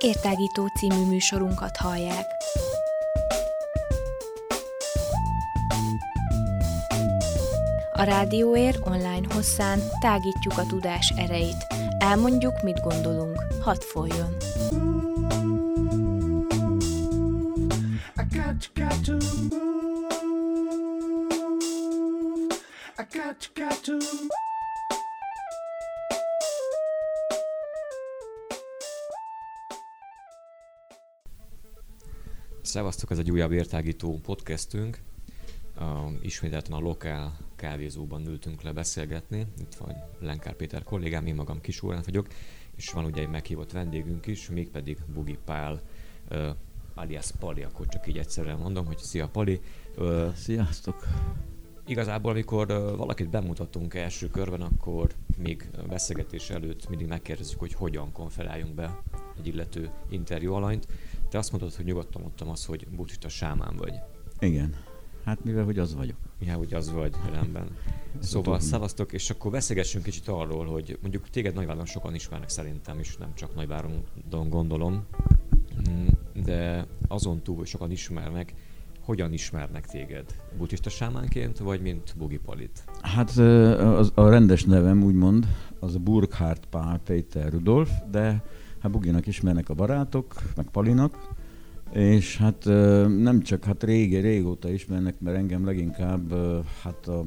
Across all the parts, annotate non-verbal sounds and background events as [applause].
Értágító című műsorunkat hallják. A Rádióér online hosszán tágítjuk a tudás erejét. Elmondjuk, mit gondolunk. Hadd folyjon! Got you, got to move. I got got to Szevasztok, ez egy újabb értágító podcastünk. Uh, ismételten a lokál kávézóban ültünk le beszélgetni. Itt van Lenkár Péter kollégám, én magam Kis Órán vagyok, és van ugye egy meghívott vendégünk is, mégpedig Bugi Pál, uh, alias Pali, akkor csak így egyszerűen mondom, hogy szia Pali. Uh, Sziasztok! Igazából, amikor uh, valakit bemutatunk első körben, akkor még beszélgetés előtt mindig megkérdezzük, hogy hogyan konferáljunk be egy illető interjú alanyt. Te azt mondod, hogy nyugodtan mondtam azt, hogy buddhista sámán vagy. Igen. Hát mivel, hogy az vagyok. Ja, hogy az vagy, rendben. Szóval szavaztok, és akkor beszélgessünk kicsit arról, hogy mondjuk téged Nagyváron sokan ismernek szerintem, és nem csak Nagyváron gondolom, de azon túl, hogy sokan ismernek, hogyan ismernek téged? Buddhista sámánként, vagy mint Bugi Palit? Hát az, a rendes nevem úgymond, az a Burkhardt Pál Péter Rudolf, de hát Buginak ismernek a barátok, meg Palinak, és hát nem csak hát régi, régóta ismernek, mert engem leginkább hát a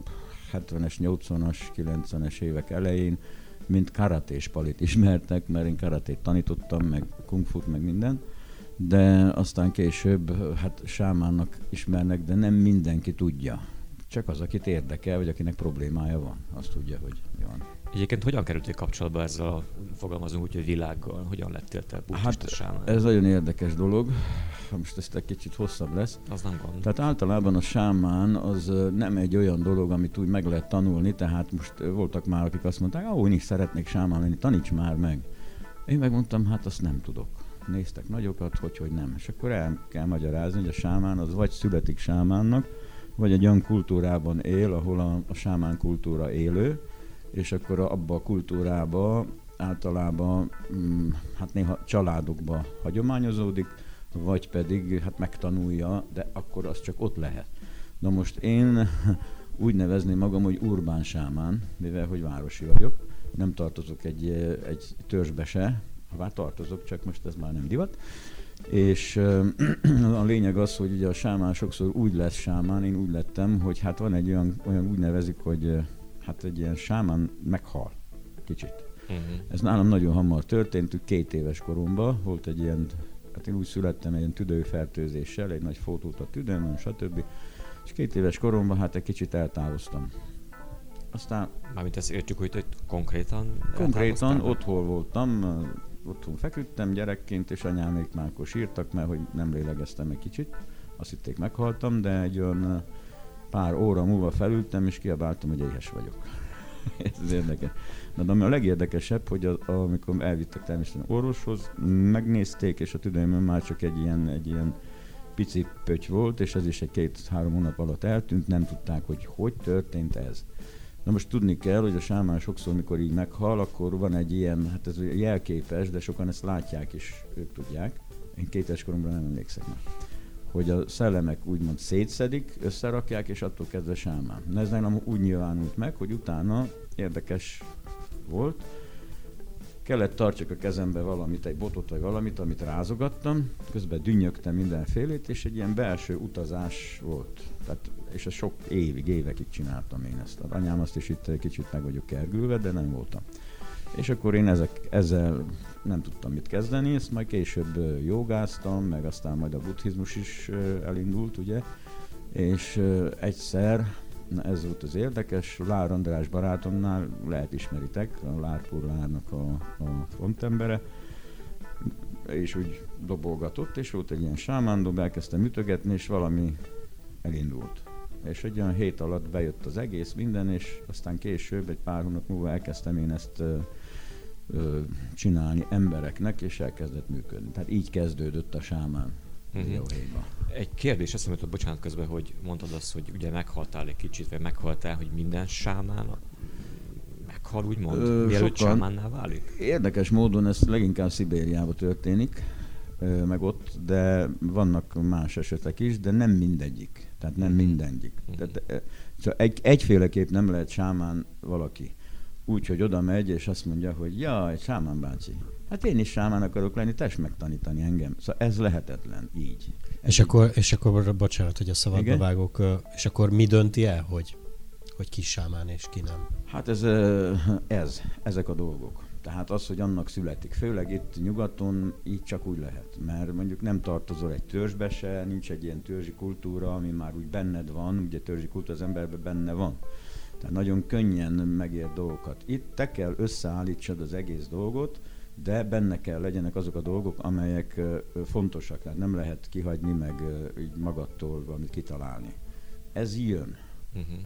70-es, 80-as, 90-es évek elején, mint karatés palit ismertek, mert én karatét tanítottam, meg kungfut, meg minden, de aztán később hát sámánnak ismernek, de nem mindenki tudja. Csak az, akit érdekel, vagy akinek problémája van, azt tudja, hogy van. Egyébként hogyan kerültél kapcsolatba ezzel a, fogalmazunk úgy, hogy világgal? Hogyan lettél te Hát ez nagyon érdekes dolog. Most ez egy kicsit hosszabb lesz. Az nem gond. Tehát általában a sámán az nem egy olyan dolog, amit úgy meg lehet tanulni, tehát most voltak már, akik azt mondták, ó, én is szeretnék sámán lenni, taníts már meg. Én megmondtam, hát azt nem tudok. Néztek nagyokat, hogy, hogy nem. És akkor el kell magyarázni, hogy a sámán az vagy születik sámánnak, vagy egy olyan kultúrában él, ahol a, a sámán kultúra élő, és akkor abba a kultúrába általában mm, hát néha családokba hagyományozódik, vagy pedig hát megtanulja, de akkor az csak ott lehet. Na most én [laughs] úgy nevezném magam, hogy urbán sámán, mivel hogy városi vagyok, nem tartozok egy, egy törzsbe se, ha tartozok, csak most ez már nem divat. És [clears throat] a lényeg az, hogy ugye a sámán sokszor úgy lesz sámán, én úgy lettem, hogy hát van egy olyan, olyan úgy nevezik, hogy hát egy ilyen sámán meghal kicsit. Uh-huh. Ez nálam nagyon hamar történt, két éves koromban volt egy ilyen, hát én úgy születtem egy ilyen tüdőfertőzéssel, egy nagy fotót a tüdőn, stb. És két éves koromban hát egy kicsit eltávoztam. Aztán... Mármint ezt értjük, hogy konkrétan Konkrétan otthon voltam, otthon feküdtem gyerekként, és anyámék már akkor sírtak, mert hogy nem lélegeztem egy kicsit. Azt hitték meghaltam, de egy olyan pár óra múlva felültem, és kiabáltam, hogy éhes vagyok. [laughs] Ez érdekes. Na, de ami a legérdekesebb, hogy a, amikor elvittek természetesen orvoshoz, megnézték, és a tüdőmön már csak egy ilyen, egy ilyen pici pöty volt, és ez is egy két-három hónap alatt eltűnt, nem tudták, hogy hogy történt ez. Na most tudni kell, hogy a sámán sokszor, mikor így meghal, akkor van egy ilyen, hát ez jelképes, de sokan ezt látják is, ők tudják. Én két koromban nem emlékszek már hogy a szellemek úgymond szétszedik, összerakják, és attól kezdve sámán. Ez nálam úgy nyilvánult meg, hogy utána érdekes volt, kellett tartsak a kezembe valamit, egy botot vagy valamit, amit rázogattam, közben dünnyögtem mindenfélét, és egy ilyen belső utazás volt. Tehát, és ez sok évig, évekig csináltam én ezt. Az anyám azt is itt kicsit meg vagyok kergülve, de nem voltam. És akkor én ezek, ezzel nem tudtam mit kezdeni, ezt majd később jogáztam, meg aztán majd a buddhizmus is elindult, ugye, és egyszer, ez volt az érdekes, Lár András barátomnál, lehet ismeritek, a Lárpur Lárnak a, a frontembere, és úgy dobolgatott, és volt egy ilyen sámándob, elkezdtem ütögetni, és valami elindult. És egy olyan hét alatt bejött az egész minden, és aztán később, egy pár hónap múlva elkezdtem én ezt csinálni embereknek, és elkezdett működni. Tehát így kezdődött a sámán uh-huh. Egy kérdés eszembe jutott, bocsánat közben, hogy mondtad azt, hogy ugye meghaltál egy kicsit, vagy meghaltál, hogy minden sámán meghal, úgymond, Ö, mielőtt sámánnál válik? Érdekes módon ez leginkább Szibériában történik, meg ott, de vannak más esetek is, de nem mindegyik. Tehát nem mindegyik. Mhm. Tehát, szóval egy, egyféleképp nem lehet sámán valaki. Úgy, hogy oda megy, és azt mondja, hogy jaj, sámán bácsi, hát én is sámán akarok lenni, tess megtanítani engem. Szóval ez lehetetlen, így. És akkor, és akkor, bocsánat, hogy a szabadba Igen? vágok, és akkor mi dönti el, hogy, hogy ki sámán és ki nem? Hát ez, ez, ezek a dolgok. Tehát az, hogy annak születik, főleg itt nyugaton így csak úgy lehet, mert mondjuk nem tartozol egy törzsbe se, nincs egy ilyen törzsi kultúra, ami már úgy benned van, ugye törzsi kultúra az emberben benne van. Tehát nagyon könnyen megér dolgokat. Itt te kell összeállítsad az egész dolgot, de benne kell legyenek azok a dolgok, amelyek fontosak, tehát nem lehet kihagyni, meg így magadtól valamit kitalálni. Ez jön. Uh-huh.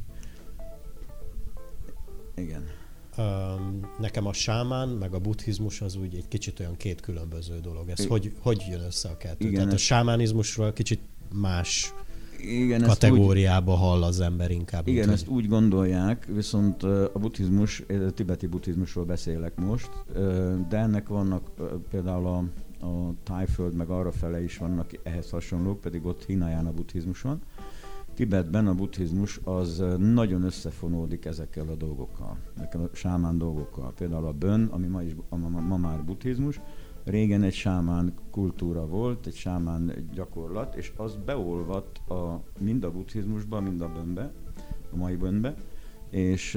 Igen. Um, nekem a sámán, meg a buddhizmus az úgy egy kicsit olyan két különböző dolog. Ez I- hogy, hogy jön össze a kettő? Igen, Tehát a ez- sámánizmusról kicsit más Igen, ezt úgy- kategóriába hall az ember inkább. Igen, mint ezt úgy gondolják, viszont a buddhizmus, a tibeti buddhizmusról beszélek most, de ennek vannak például a, a tájföld, meg arra fele is vannak ehhez hasonlók, pedig ott Hinayana buddhizmus van. Tibetben a buddhizmus az nagyon összefonódik ezekkel a dolgokkal, ezekkel a sámán dolgokkal. Például a bön, ami ma, is, ma, ma, ma már buddhizmus, régen egy sámán kultúra volt, egy sámán gyakorlat, és az beolvadt a, mind a buddhizmusba, mind a bönbe, a mai bönbe, és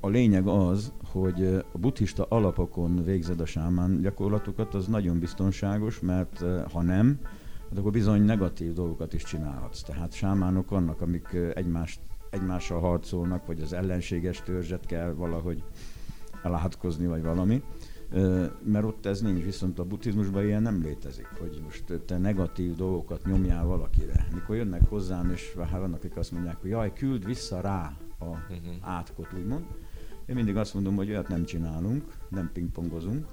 a lényeg az, hogy a buddhista alapokon végzed a sámán gyakorlatokat, az nagyon biztonságos, mert ha nem, hát akkor bizony negatív dolgokat is csinálhatsz. Tehát sámánok vannak, amik egymást, egymással harcolnak, vagy az ellenséges törzset kell valahogy elátkozni, vagy valami. Mert ott ez nincs, viszont a buddhizmusban ilyen nem létezik, hogy most te negatív dolgokat nyomjál valakire. Mikor jönnek hozzám, és hát vannak, akik azt mondják, hogy jaj, küld vissza rá a Uh-huh. átkot, úgymond. Én mindig azt mondom, hogy olyat nem csinálunk, nem pingpongozunk,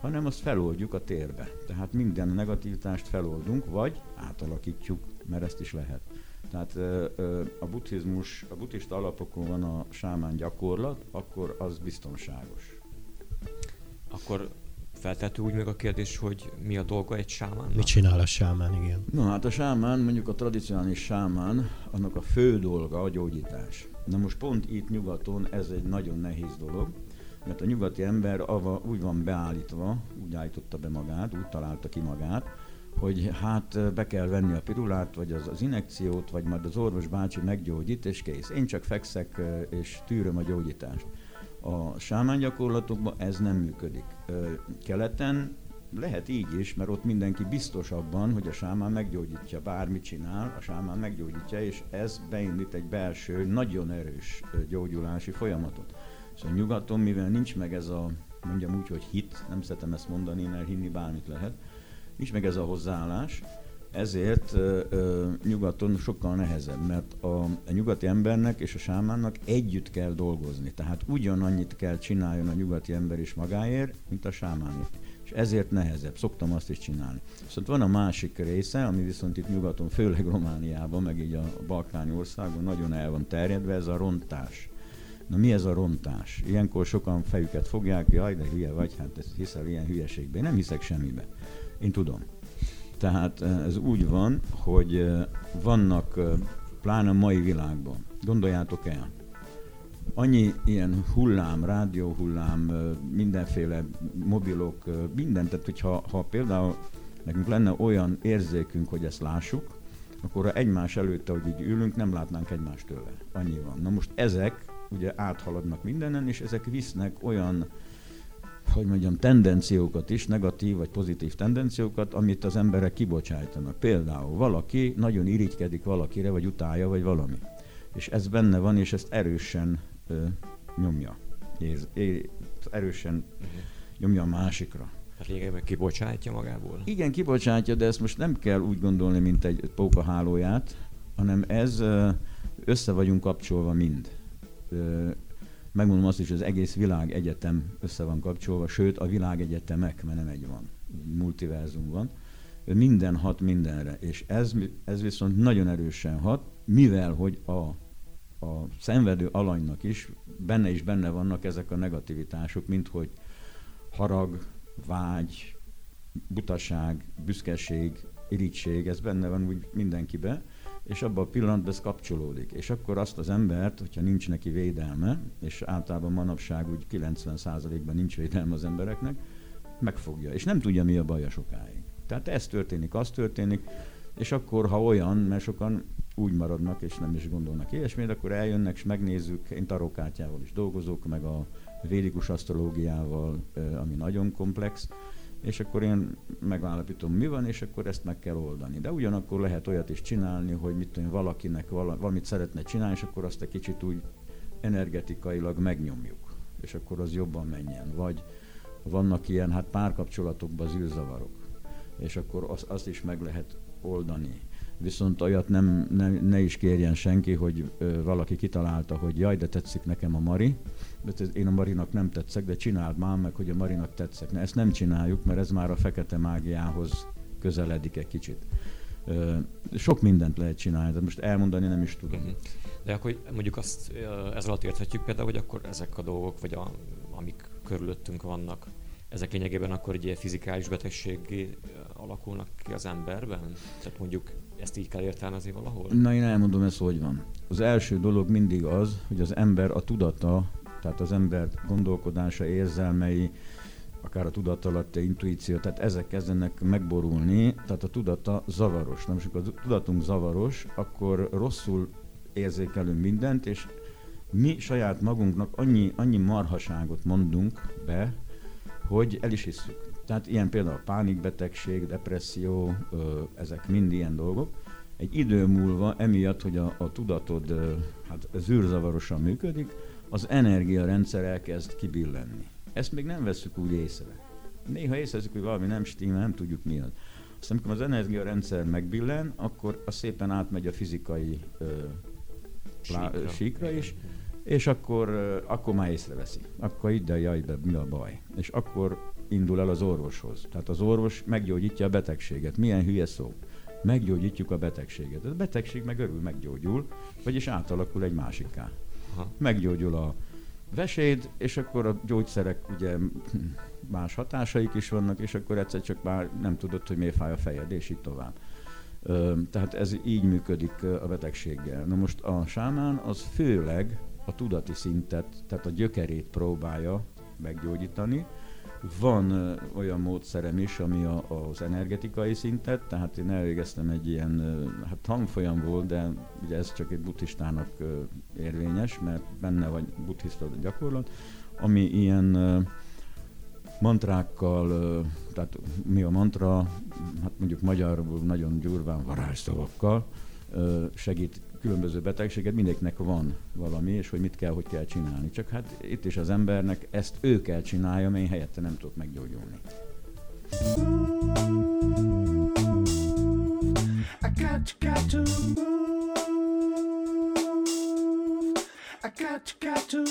hanem azt feloldjuk a térbe. Tehát minden negativitást feloldunk, vagy átalakítjuk, mert ezt is lehet. Tehát a buddhizmus, a buddhista alapokon van a sámán gyakorlat, akkor az biztonságos. Akkor feltető úgy meg a kérdés, hogy mi a dolga egy sámánnak? Mit csinál a sámán, igen. Na hát a sámán, mondjuk a tradicionális sámán, annak a fő dolga a gyógyítás. Na most pont itt nyugaton ez egy nagyon nehéz dolog, mert a nyugati ember ava, úgy van beállítva, úgy állította be magát, úgy találta ki magát, hogy hát be kell venni a pirulát, vagy az, az injekciót, vagy majd az orvos bácsi meggyógyít, és kész. Én csak fekszek és tűröm a gyógyítást. A sámán gyakorlatokban ez nem működik. Keleten lehet így is, mert ott mindenki biztos abban, hogy a sámán meggyógyítja, bármit csinál, a sámán meggyógyítja, és ez beindít egy belső, nagyon erős gyógyulási folyamatot. Szóval nyugaton, mivel nincs meg ez a, mondjam úgy, hogy hit, nem szeretem ezt mondani, mert hinni bármit lehet, nincs meg ez a hozzáállás, ezért ö, ö, nyugaton sokkal nehezebb, mert a, a nyugati embernek és a sámánnak együtt kell dolgozni. Tehát ugyanannyit kell csináljon a nyugati ember is magáért, mint a sámán És ezért nehezebb. Szoktam azt is csinálni. Viszont van a másik része, ami viszont itt nyugaton, főleg Romániában, meg így a balkáni országban nagyon el van terjedve, ez a rontás. Na mi ez a rontás? Ilyenkor sokan fejüket fogják, jaj, de hülye vagy, hát ez hiszel ilyen hülyeségbe. Én nem hiszek semmibe. Én tudom. Tehát eh, ez úgy van, hogy eh, vannak, eh, pláne a mai világban, gondoljátok el, annyi ilyen hullám, rádióhullám, mindenféle mobilok, eh, minden, tehát hogyha ha például nekünk lenne olyan érzékünk, hogy ezt lássuk, akkor ha egymás előtt, ahogy így ülünk, nem látnánk egymást tőle. Annyi van. Na most ezek ugye áthaladnak mindenen, és ezek visznek olyan hogy mondjam, tendenciókat is, negatív vagy pozitív tendenciókat, amit az emberek kibocsájtanak. Például valaki nagyon irigykedik valakire, vagy utálja, vagy valami. És ez benne van, és ezt erősen ö, nyomja. Érz, é, erősen Uh-huh. nyomja a másikra. Hát lényegében kibocsátja magából? Igen, kibocsátja, de ezt most nem kell úgy gondolni, mint egy pókahálóját, hanem ez össze vagyunk kapcsolva mind. Megmondom azt is, hogy az egész világ egyetem össze van kapcsolva, sőt a világ egyetemek, mert nem egy van, multiverzum van. Minden hat mindenre, és ez, ez viszont nagyon erősen hat, mivel hogy a, a szenvedő alanynak is benne is benne vannak ezek a negativitások, mint hogy harag, vágy, butaság, büszkeség, irigység, ez benne van úgy mindenkibe, és abban a pillanatban ez kapcsolódik. És akkor azt az embert, hogyha nincs neki védelme, és általában manapság úgy 90%-ban nincs védelme az embereknek, megfogja, és nem tudja, mi a baja sokáig. Tehát ez történik, az történik, és akkor, ha olyan, mert sokan úgy maradnak, és nem is gondolnak ilyesmit, akkor eljönnek, és megnézzük, én tarokkártyával is dolgozok, meg a védikus asztrológiával, ami nagyon komplex, és akkor én megállapítom, mi van, és akkor ezt meg kell oldani. De ugyanakkor lehet olyat is csinálni, hogy mit tudom, valakinek valamit szeretne csinálni, és akkor azt egy kicsit úgy energetikailag megnyomjuk, és akkor az jobban menjen. Vagy vannak ilyen hát párkapcsolatokban zűrzavarok, és akkor azt, azt is meg lehet oldani. Viszont olyat nem, ne, ne is kérjen senki, hogy ö, valaki kitalálta, hogy jaj, de tetszik nekem a Mari, de én a Marinak nem tetszek, de csináld már meg, hogy a Marinak tetszek. Ne, ezt nem csináljuk, mert ez már a fekete mágiához közeledik egy kicsit. Ö, sok mindent lehet csinálni, de most elmondani nem is tudom. Uh-huh. De akkor mondjuk azt ez alatt érthetjük például, hogy akkor ezek a dolgok, vagy a, amik körülöttünk vannak, ezek lényegében akkor egy ilyen fizikális betegség alakulnak ki az emberben? Tehát mondjuk ezt így kell értelmezni valahol? Na én elmondom ezt, hogy van. Az első dolog mindig az, hogy az ember a tudata, tehát az ember gondolkodása, érzelmei, akár a tudatalatti intuíció, tehát ezek kezdenek megborulni, tehát a tudata zavaros. Na most, amikor a tudatunk zavaros, akkor rosszul érzékelünk mindent, és mi saját magunknak annyi, annyi marhaságot mondunk be, hogy el is hiszük. Tehát ilyen például a pánikbetegség, depresszió, ezek mind ilyen dolgok. Egy idő múlva, emiatt, hogy a, a tudatod hát zűrzavarosan működik, az energiarendszer elkezd kibillenni. Ezt még nem veszük úgy észre. Néha észrevezzük, hogy valami nem stimmel, nem tudjuk mi az. Aztán amikor az energiarendszer megbillen, akkor az szépen átmegy a fizikai ö, síkra. síkra is, és akkor, akkor már észreveszi. Akkor ide, jaj, de mi a baj. És akkor indul el az orvoshoz. Tehát az orvos meggyógyítja a betegséget. Milyen hülye szó. Meggyógyítjuk a betegséget. A betegség meg örül meggyógyul, vagyis átalakul egy másikká. Meggyógyul a veséd, és akkor a gyógyszerek ugye más hatásaik is vannak, és akkor egyszer csak már nem tudod, hogy miért fáj a fejed, és így tovább. Tehát ez így működik a betegséggel. Na most a sámán az főleg a tudati szintet, tehát a gyökerét próbálja meggyógyítani. Van olyan módszerem is, ami a, az energetikai szintet, tehát én elvégeztem egy ilyen, hát tanfolyam volt, de ugye ez csak egy buddhistának érvényes, mert benne vagy buddhista gyakorlat, ami ilyen mantrákkal, tehát mi a mantra, hát mondjuk magyarul nagyon gyurván varázsszavakkal segít különböző betegséget, mindegyiknek van valami, és hogy mit kell, hogy kell csinálni. Csak hát itt is az embernek ezt ő kell csinálja, én helyette nem tudok meggyógyulni. I got, got to I got, got to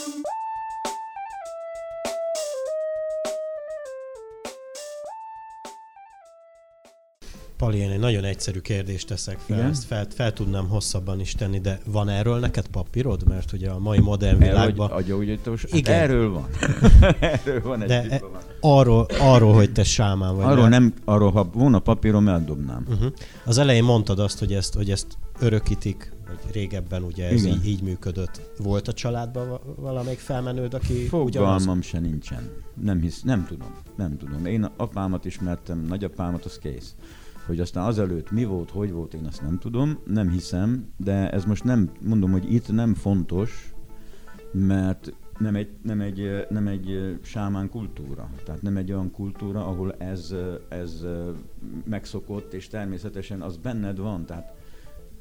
Pali, én egy nagyon egyszerű kérdést teszek fel, Igen? ezt fel, fel tudnám hosszabban is tenni, de van erről neked papírod? Mert ugye a mai modern világban... Úgy, hogy hát Igen. erről van. [laughs] erről van egy de e, arról, arról, hogy te sámán vagy. Arról, nem, arról ha volna papírom, eldobnám. Uh-huh. Az elején mondtad azt, hogy ezt, hogy ezt örökítik, vagy régebben ugye ez így, így működött. Volt a családban valamelyik felmenőd, aki Fogalmam ugyanaz... se nincsen. Nem, hisz, nem tudom. Nem tudom. Én apámat ismertem, nagyapámat, az kész. Hogy aztán azelőtt mi volt, hogy volt, én azt nem tudom, nem hiszem, de ez most nem, mondom, hogy itt nem fontos, mert nem egy, nem egy, nem egy sámán kultúra. Tehát nem egy olyan kultúra, ahol ez, ez megszokott, és természetesen az benned van. Tehát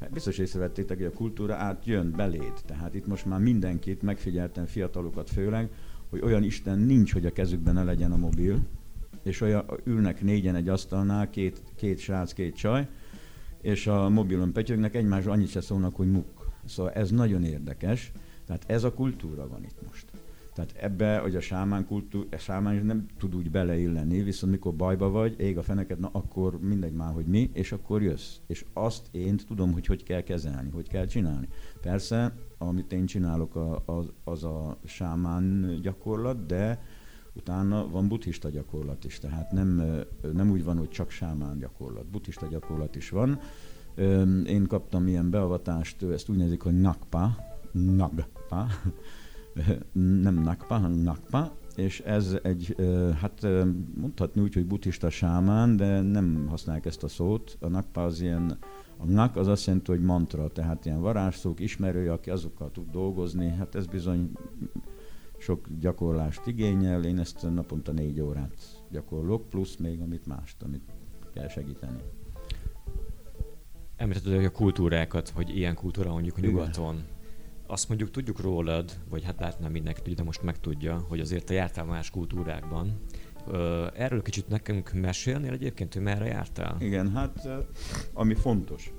hát biztos észrevettétek, hogy a kultúra átjön beléd. Tehát itt most már mindenkit, megfigyeltem fiatalokat főleg, hogy olyan Isten nincs, hogy a kezükben ne legyen a mobil, és olyan, ülnek négyen egy asztalnál, két, két srác, két csaj, és a mobilon pötyögnek, egymásra annyit se szólnak, hogy muk. Szóval ez nagyon érdekes, tehát ez a kultúra van itt most. Tehát ebbe, hogy a sámán, kultúr, a sámán nem tud úgy beleilleni, viszont mikor bajba vagy, ég a feneket, na akkor mindegy már, hogy mi, és akkor jössz. És azt én tudom, hogy hogy kell kezelni, hogy kell csinálni. Persze, amit én csinálok, az, az a sámán gyakorlat, de utána van buddhista gyakorlat is, tehát nem, nem úgy van, hogy csak sámán gyakorlat. Buddhista gyakorlat is van. Én kaptam ilyen beavatást, ezt úgy nevezik, hogy nakpa, nagpa, [laughs] nem nakpa, hanem nakpa, és ez egy, hát mondhatni úgy, hogy buddhista sámán, de nem használják ezt a szót. A nakpa az ilyen, a nak az azt jelenti, hogy mantra, tehát ilyen varázsszók, ismerő, aki azokkal tud dolgozni, hát ez bizony sok gyakorlást igényel, én ezt naponta négy órát gyakorlok, plusz még amit mást, amit kell segíteni. Említetted hogy a kultúrákat, hogy ilyen kultúra mondjuk a nyugaton. Igen. Azt mondjuk tudjuk rólad, vagy hát lehet nem mindenki tudja, de most megtudja, hogy azért te jártál más kultúrákban. Erről kicsit nekünk mesélnél egyébként, hogy merre jártál? Igen, hát ami fontos,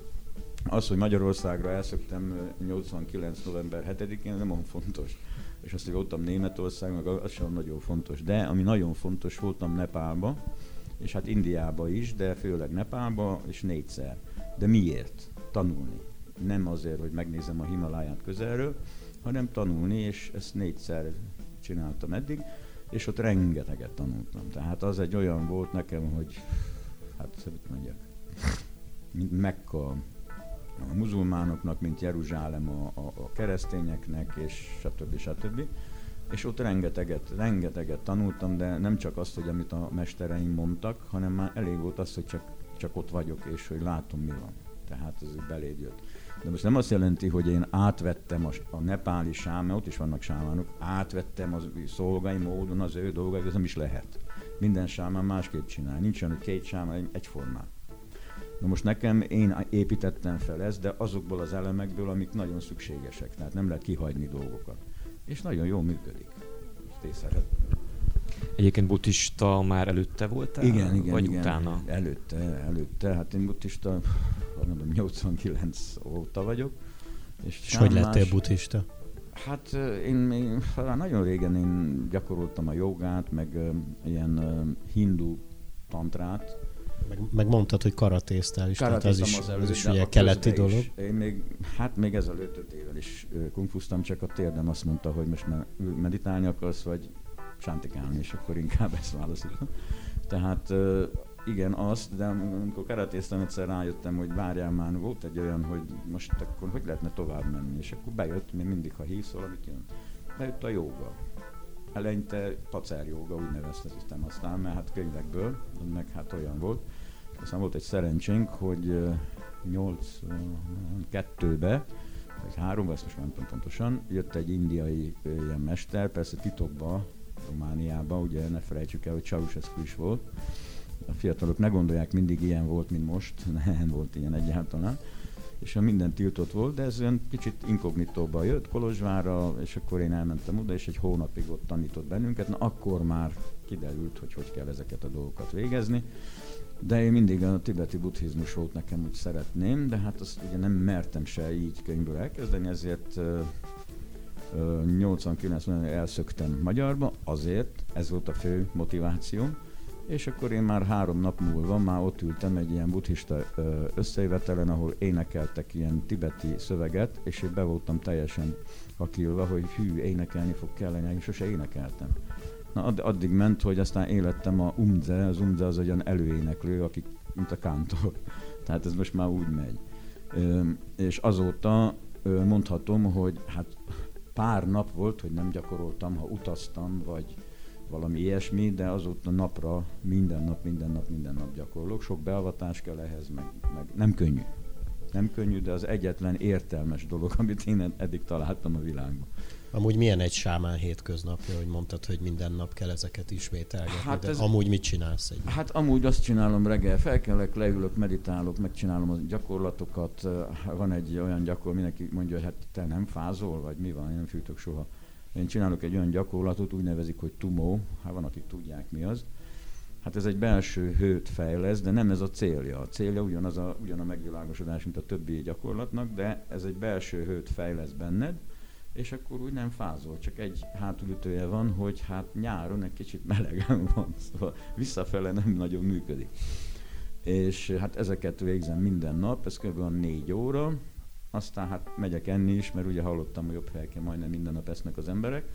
az, hogy Magyarországra elszöktem 89. november 7-én, nem olyan fontos és azt, hogy voltam Németország, meg az sem nagyon fontos. De ami nagyon fontos, voltam Nepálba, és hát Indiába is, de főleg Nepálba, és négyszer. De miért? Tanulni. Nem azért, hogy megnézem a Himaláját közelről, hanem tanulni, és ezt négyszer csináltam eddig, és ott rengeteget tanultam. Tehát az egy olyan volt nekem, hogy hát mit mondjak, mint Mekka, a muzulmánoknak, mint Jeruzsálem a, a, a keresztényeknek, és stb. stb. És ott rengeteget, rengeteget tanultam, de nem csak azt, hogy amit a mestereim mondtak, hanem már elég volt az, hogy csak, csak ott vagyok, és hogy látom, mi van. Tehát ez beléd jött. De most nem azt jelenti, hogy én átvettem a, a nepáli sámát, ott is vannak sámánok, átvettem az szolgai módon az ő dolgai, ez nem is lehet. Minden sámán másképp csinál. Nincs olyan, hogy két sámán egyformán. Na most nekem, én építettem fel ezt, de azokból az elemekből, amik nagyon szükségesek. Tehát nem lehet kihagyni dolgokat. És nagyon jól működik. Ezt Egyébként buddhista már előtte voltál? Igen, igen. Vagy igen. utána? Előtte, előtte. Hát én buddhista, mondom, 89 óta vagyok. És, és hogy lettél buddhista? Hát én még nagyon régen én gyakoroltam a jogát, meg ilyen hindu tantrát, meg, meg mondtad, hogy karatéztál is, tehát az is, az, előtt, az is ugye keleti dolog. Is. Én még, hát még ezelőtt öt évvel is kungfuztam, csak a térdem azt mondta, hogy most meditálni akarsz, vagy sántikálni, és akkor inkább ezt válaszoltam. Tehát igen, azt, de amikor karatéztem, egyszer rájöttem, hogy várjál már, volt egy olyan, hogy most akkor hogy lehetne tovább menni, és akkor bejött, még mindig, ha hívsz valamit jön, bejött a joga. Eleinte pacer joga, úgy neveztem aztán, mert hát könyvekből, meg hát olyan volt. Aztán volt egy szerencsénk, hogy 82-be, vagy három, ezt most nem tudom pontosan, jött egy indiai ilyen mester, persze titokba, Romániába, ugye ne felejtsük el, hogy Ceausescu is volt. A fiatalok ne gondolják, mindig ilyen volt, mint most, [laughs] nem volt ilyen egyáltalán. És minden tiltott volt, de ez olyan kicsit inkognitóba jött Kolozsvára, és akkor én elmentem oda, és egy hónapig ott tanított bennünket. Na akkor már kiderült, hogy hogy kell ezeket a dolgokat végezni. De én mindig a tibeti buddhizmus volt nekem, úgy szeretném, de hát azt ugye nem mertem se így könyvből elkezdeni, ezért 89-ben elszöktem Magyarba, azért, ez volt a fő motiváció, és akkor én már három nap múlva már ott ültem egy ilyen buddhista összejövetelen, ahol énekeltek ilyen tibeti szöveget, és én be voltam teljesen hakilva, hogy hű, énekelni fog kellene, én sose énekeltem. Na, addig ment, hogy aztán élettem a umze, az umze az olyan előéneklő, aki, mint a kántor. [laughs] Tehát ez most már úgy megy. Ö, és azóta ö, mondhatom, hogy hát pár nap volt, hogy nem gyakoroltam, ha utaztam, vagy valami ilyesmi, de azóta napra minden nap, minden nap, minden nap gyakorlok. Sok beavatás kell ehhez, meg, meg nem könnyű. Nem könnyű, de az egyetlen értelmes dolog, [laughs] amit én eddig találtam a világban. Amúgy milyen egy sámán hétköznapja, hogy mondtad, hogy minden nap kell ezeket ismételgetni, hát de ez, amúgy mit csinálsz egy? Hát amúgy azt csinálom reggel, felkelek, leülök, meditálok, megcsinálom a gyakorlatokat. Van egy olyan gyakor, mindenki mondja, hogy hát te nem fázol, vagy mi van, én nem fűtök soha. Én csinálok egy olyan gyakorlatot, úgy nevezik, hogy tumó, hát van, akik tudják mi az. Hát ez egy belső hőt fejlesz, de nem ez a célja. A célja ugyanaz a, ugyan a megvilágosodás, mint a többi gyakorlatnak, de ez egy belső hőt fejlesz benned, és akkor úgy nem fázol, csak egy hátulütője van, hogy hát nyáron egy kicsit melegen [laughs] van, szóval visszafele nem nagyon működik. És hát ezeket végzem minden nap, ez kb. négy óra, aztán hát megyek enni is, mert ugye hallottam, hogy jobb helyeken majdnem minden nap esznek az emberek,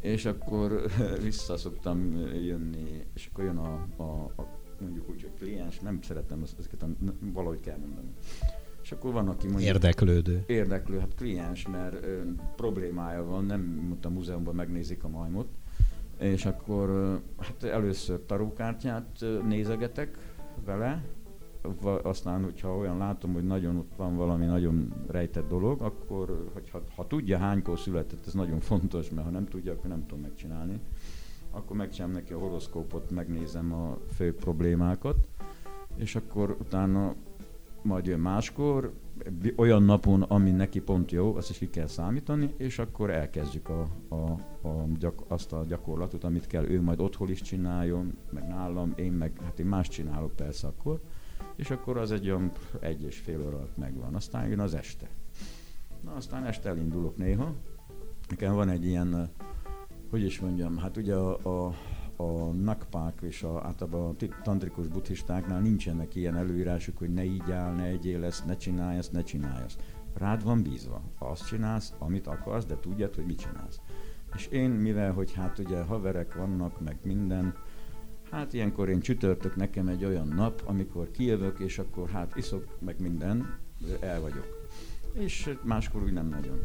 és akkor [laughs] vissza szoktam jönni, és akkor jön a, a, a mondjuk úgy, hogy kliens, nem szeretem ezeket, a, valahogy kell mondani. És akkor van, aki mondjuk... Érdeklődő. Érdeklő, hát kliens, mert ö, problémája van, nem mondta a múzeumban megnézik a majmot, és akkor ö, hát először tarókártyát nézegetek vele, aztán, hogyha olyan látom, hogy nagyon ott van valami nagyon rejtett dolog, akkor hogyha, ha tudja hánykor született, ez nagyon fontos, mert ha nem tudja, akkor nem tudom megcsinálni. Akkor megcsinálom neki a horoszkópot, megnézem a fő problémákat, és akkor utána majd jön máskor, olyan napon, ami neki pont jó, azt is ki kell számítani, és akkor elkezdjük a, a, a gyak, azt a gyakorlatot, amit kell ő majd otthon is csináljon, meg nálam, én meg, hát én más csinálok persze akkor, és akkor az egy olyan egy és fél óra alatt megvan. Aztán jön az este. Na aztán este elindulok néha. Nekem van egy ilyen, hogy is mondjam, hát ugye a, a, a nakpák és a, általában a tantrikus buddhistáknál nincsenek ilyen előírások, hogy ne így áll, ne egyél ezt, ne csinálj ezt, ne csinálj ezt. Rád van bízva. Azt csinálsz, amit akarsz, de tudjad, hogy mit csinálsz. És én, mivel, hogy hát ugye haverek vannak, meg minden, Hát ilyenkor én csütörtök nekem egy olyan nap, amikor kijövök, és akkor hát iszok meg minden, el vagyok. És máskor úgy nem nagyon.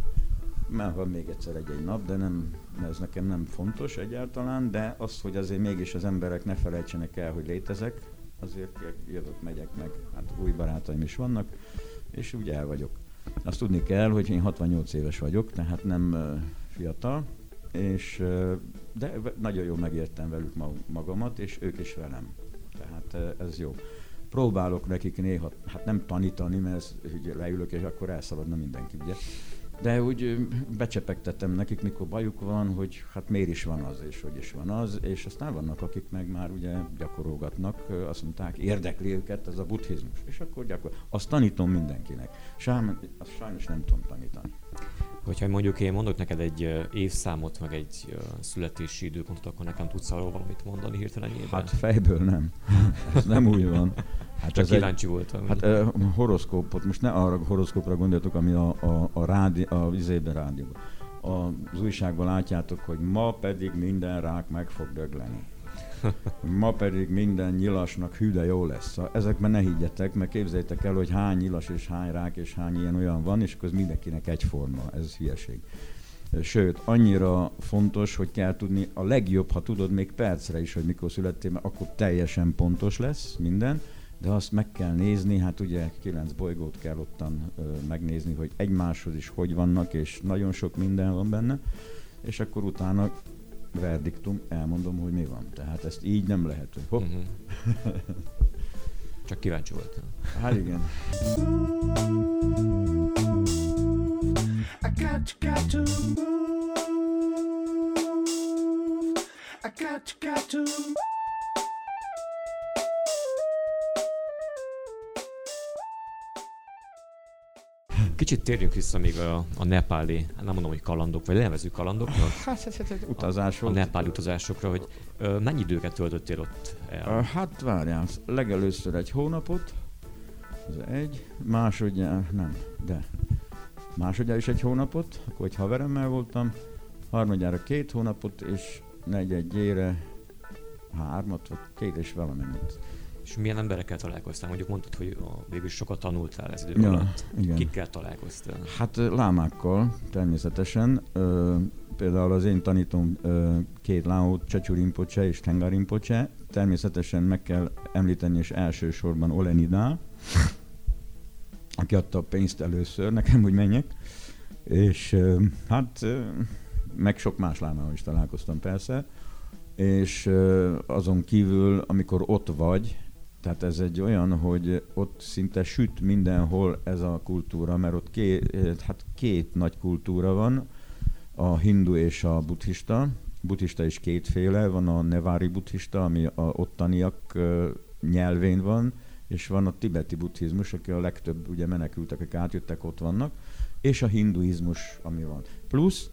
Mert van még egyszer egy-egy nap, de nem, ez nekem nem fontos egyáltalán, de az, hogy azért mégis az emberek ne felejtsenek el, hogy létezek, azért jövök, megyek meg, hát új barátaim is vannak, és úgy el vagyok. Azt tudni kell, hogy én 68 éves vagyok, tehát nem fiatal, és de nagyon jól megértem velük magamat, és ők is velem. Tehát ez jó. Próbálok nekik néha, hát nem tanítani, mert ez, hogy leülök, és akkor elszaladna mindenki, ugye? De úgy becsepegtetem nekik, mikor bajuk van, hogy hát miért is van az, és hogy is van az, és aztán vannak, akik meg már ugye gyakorolgatnak, azt mondták, érdekli őket ez a buddhizmus, és akkor gyakor. Azt tanítom mindenkinek. Sám, azt sajnos nem tudom tanítani. Hogyha mondjuk én mondok neked egy évszámot, meg egy születési időpontot, akkor nekem tudsz arról valamit mondani hirtelenjében? Hát fejből nem. Ez nem úgy van. Hát Csak kíváncsi egy, voltam. Hát uh, horoszkópot, most ne arra horoszkópra gondoljatok, ami a, a, a, rádi, a vizében rádióban. Az újságban látjátok, hogy ma pedig minden rák meg fog dögleni. [laughs] Ma pedig minden nyilasnak hű, de jó lesz. Szóval ezekben ne higgyetek, mert képzeljétek el, hogy hány nyilas és hány rák és hány ilyen olyan van, és akkor mindenkinek egyforma. Ez hülyeség. Sőt, annyira fontos, hogy kell tudni a legjobb, ha tudod még percre is, hogy mikor születtél, mert akkor teljesen pontos lesz minden, de azt meg kell nézni, hát ugye kilenc bolygót kell ottan ö, megnézni, hogy egymáshoz is hogy vannak, és nagyon sok minden van benne, és akkor utána verdiktum, elmondom, hogy mi van. Tehát ezt így nem lehet, hogy hopp. Uh-huh. Csak kíváncsi voltam. Hát igen. I got, got to move. I got, got to Kicsit térjünk vissza még a, a nepáli, nem mondom, hogy kalandok, vagy nevezük kalandoknak. [laughs] Hát, hát, hát, utazások. A, a nepáli utazásokra, hogy ö, mennyi időket töltöttél ott el? Hát várjál, legelőször egy hónapot, az egy, másodjára, nem, de másodjára is egy hónapot, akkor egy haveremmel voltam, harmadjára két hónapot, és negyedjére hármat, vagy két és valamennyit. És milyen emberekkel találkoztál? Mondjuk mondtad, hogy végül sokat tanultál ez idő ja, alatt. Igen. Kikkel találkoztál? Hát lámákkal természetesen. Például az én tanítom két láó, Csecsu Rinpoche és Tengar Rinpoche. Természetesen meg kell említeni, és elsősorban Olenidá, aki adta a pénzt először nekem, hogy menjek. És hát meg sok más lámával is találkoztam persze. És azon kívül, amikor ott vagy, tehát ez egy olyan, hogy ott szinte süt mindenhol ez a kultúra, mert ott két, hát két nagy kultúra van, a hindu és a buddhista. Buddhista is kétféle, van a nevári buddhista, ami a ottaniak nyelvén van, és van a tibeti buddhizmus, aki a legtöbb ugye menekültek, akik átjöttek, ott vannak, és a hinduizmus, ami van. Plusz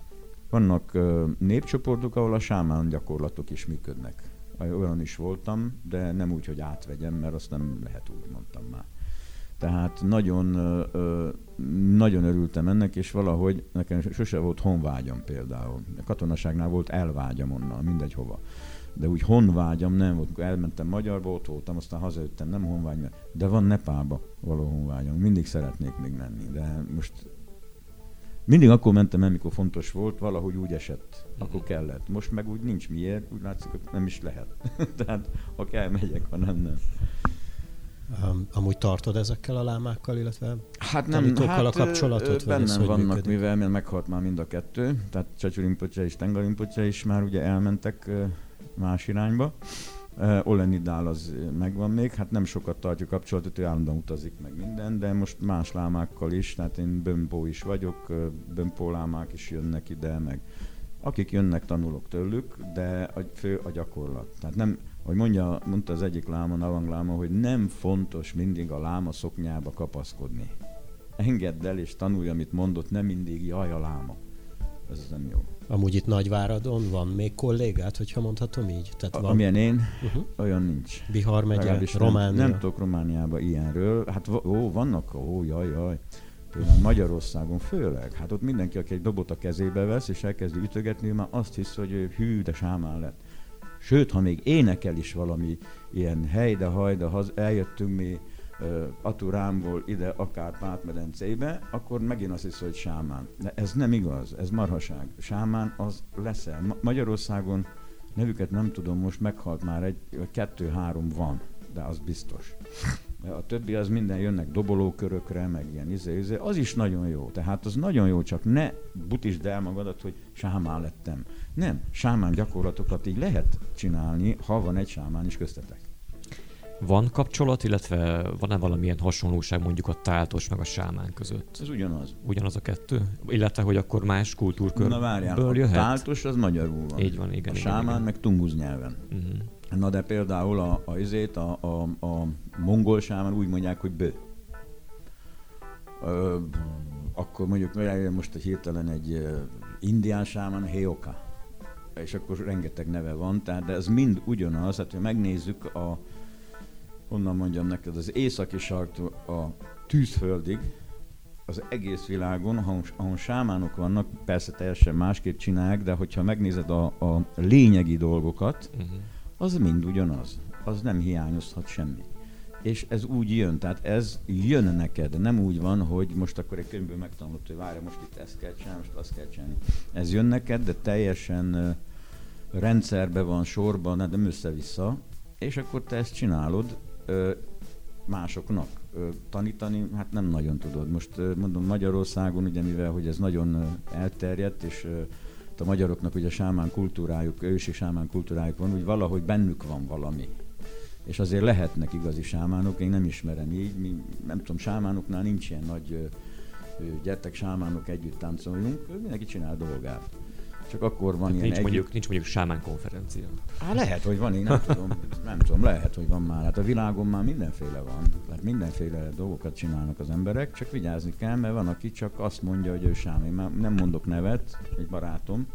vannak népcsoportok, ahol a sámán gyakorlatok is működnek olyan is voltam, de nem úgy, hogy átvegyem, mert azt nem lehet úgy, mondtam már. Tehát nagyon, nagyon örültem ennek, és valahogy nekem sose volt honvágyam például. A katonaságnál volt elvágyam onnan, mindegy hova. De úgy honvágyam nem volt. Elmentem magyarba, ott voltam, aztán hazajöttem, nem honvágy, de van Nepálba való honvágyam. Mindig szeretnék még menni, de most mindig akkor mentem el, mikor fontos volt, valahogy úgy esett, akkor kellett. Most meg úgy nincs miért, úgy látszik, hogy nem is lehet. [laughs] Tehát ha kell, megyek, ha nem, nem. Um, amúgy tartod ezekkel a lámákkal, illetve hát nem, hát, a kapcsolatot? Bennem ez, vannak, működik? mivel mert meghalt már mind a kettő, tehát Csacsurimpocsa és Tengalimpocsa is már ugye elmentek más irányba. Uh, Olenidál az megvan még, hát nem sokat tartjuk kapcsolatot, ő állandóan utazik meg minden, de most más lámákkal is, tehát én bömpó is vagyok, bömpó lámák is jönnek ide, meg akik jönnek, tanulok tőlük, de a fő a gyakorlat. Tehát nem, hogy mondja, mondta az egyik láma, Navang láma, hogy nem fontos mindig a láma szoknyába kapaszkodni. Engedd el és tanulj, amit mondott, nem mindig jaj a láma. Ez nem jó. Amúgy itt Nagyváradon van még kollégát, hogyha mondhatom így? Tehát van... Amilyen én, uh-huh. olyan nincs. Bihar megye, Románia. Nem, nem tudok Romániába ilyenről. Hát ó, vannak, ó, jaj, jaj. Például Magyarországon főleg. Hát ott mindenki, aki egy dobot a kezébe vesz, és elkezdi ütögetni, már azt hisz, hogy ő hű, de sámán lett. Sőt, ha még énekel is valami ilyen hejde, hajda, haz, eljöttünk mi Aturámból ide, akár Pátmedencébe, akkor megint azt hisz, hogy sámán. De ez nem igaz, ez marhaság. Sámán az leszel. Ma- Magyarországon nevüket nem tudom, most meghalt már egy, kettő-három van, de az biztos. A többi az minden jönnek dobolókörökre, meg ilyen izé, izé, az is nagyon jó. Tehát az nagyon jó, csak ne butisd el magadat, hogy sámán lettem. Nem, sámán gyakorlatokat így lehet csinálni, ha van egy sámán is köztetek. Van kapcsolat, illetve van-e valamilyen hasonlóság mondjuk a táltos meg a sámán között? Ez ugyanaz. Ugyanaz a kettő? Illetve, hogy akkor más kultúrkörből Na várjál, jöhet? a táltos az magyarul van. Így van, igen. A igen, sámán igen. meg tunguz nyelven. Uh-huh. Na de például a, a, izét, a, a, a mongol sámán úgy mondják, hogy bő. Ö, akkor mondjuk most hirtelen egy indián sámán, Heoka és akkor rengeteg neve van, tehát de ez mind ugyanaz, hát ha megnézzük a, honnan mondjam neked, az északi sarktól a tűzföldig, az egész világon, ahol, ahol sámánok vannak, persze teljesen másképp csinálják, de hogyha megnézed a, a lényegi dolgokat, uh-huh. az mind ugyanaz. Az nem hiányozhat semmi. És ez úgy jön, tehát ez jön neked, nem úgy van, hogy most akkor egy könyvből megtanulod, hogy várja, most itt ezt kell csinálni, most azt kell csinálni. Ez jön neked, de teljesen rendszerbe van, sorban, nem össze-vissza, és akkor te ezt csinálod másoknak. Tanítani, hát nem nagyon tudod. Most mondom Magyarországon, ugye mivel, hogy ez nagyon elterjedt, és a magyaroknak ugye sámán kultúrájuk, ősi sámán kultúrájuk van, úgy valahogy bennük van valami. És azért lehetnek igazi sámánok, én nem ismerem így, mi, nem tudom, sámánoknál nincs ilyen nagy gyertek sámánok, együtt táncoljunk, mindenki csinál dolgát. Csak akkor van ilyen nincs, egy... mondjuk, nincs mondjuk sámán konferencia. Hát lehet, hogy van, én nem tudom, nem tudom, lehet, hogy van már. Hát a világon már mindenféle van. Hát mindenféle dolgokat csinálnak az emberek, csak vigyázni kell, mert van, aki csak azt mondja, hogy ő sám. Én már nem mondok nevet, egy barátom,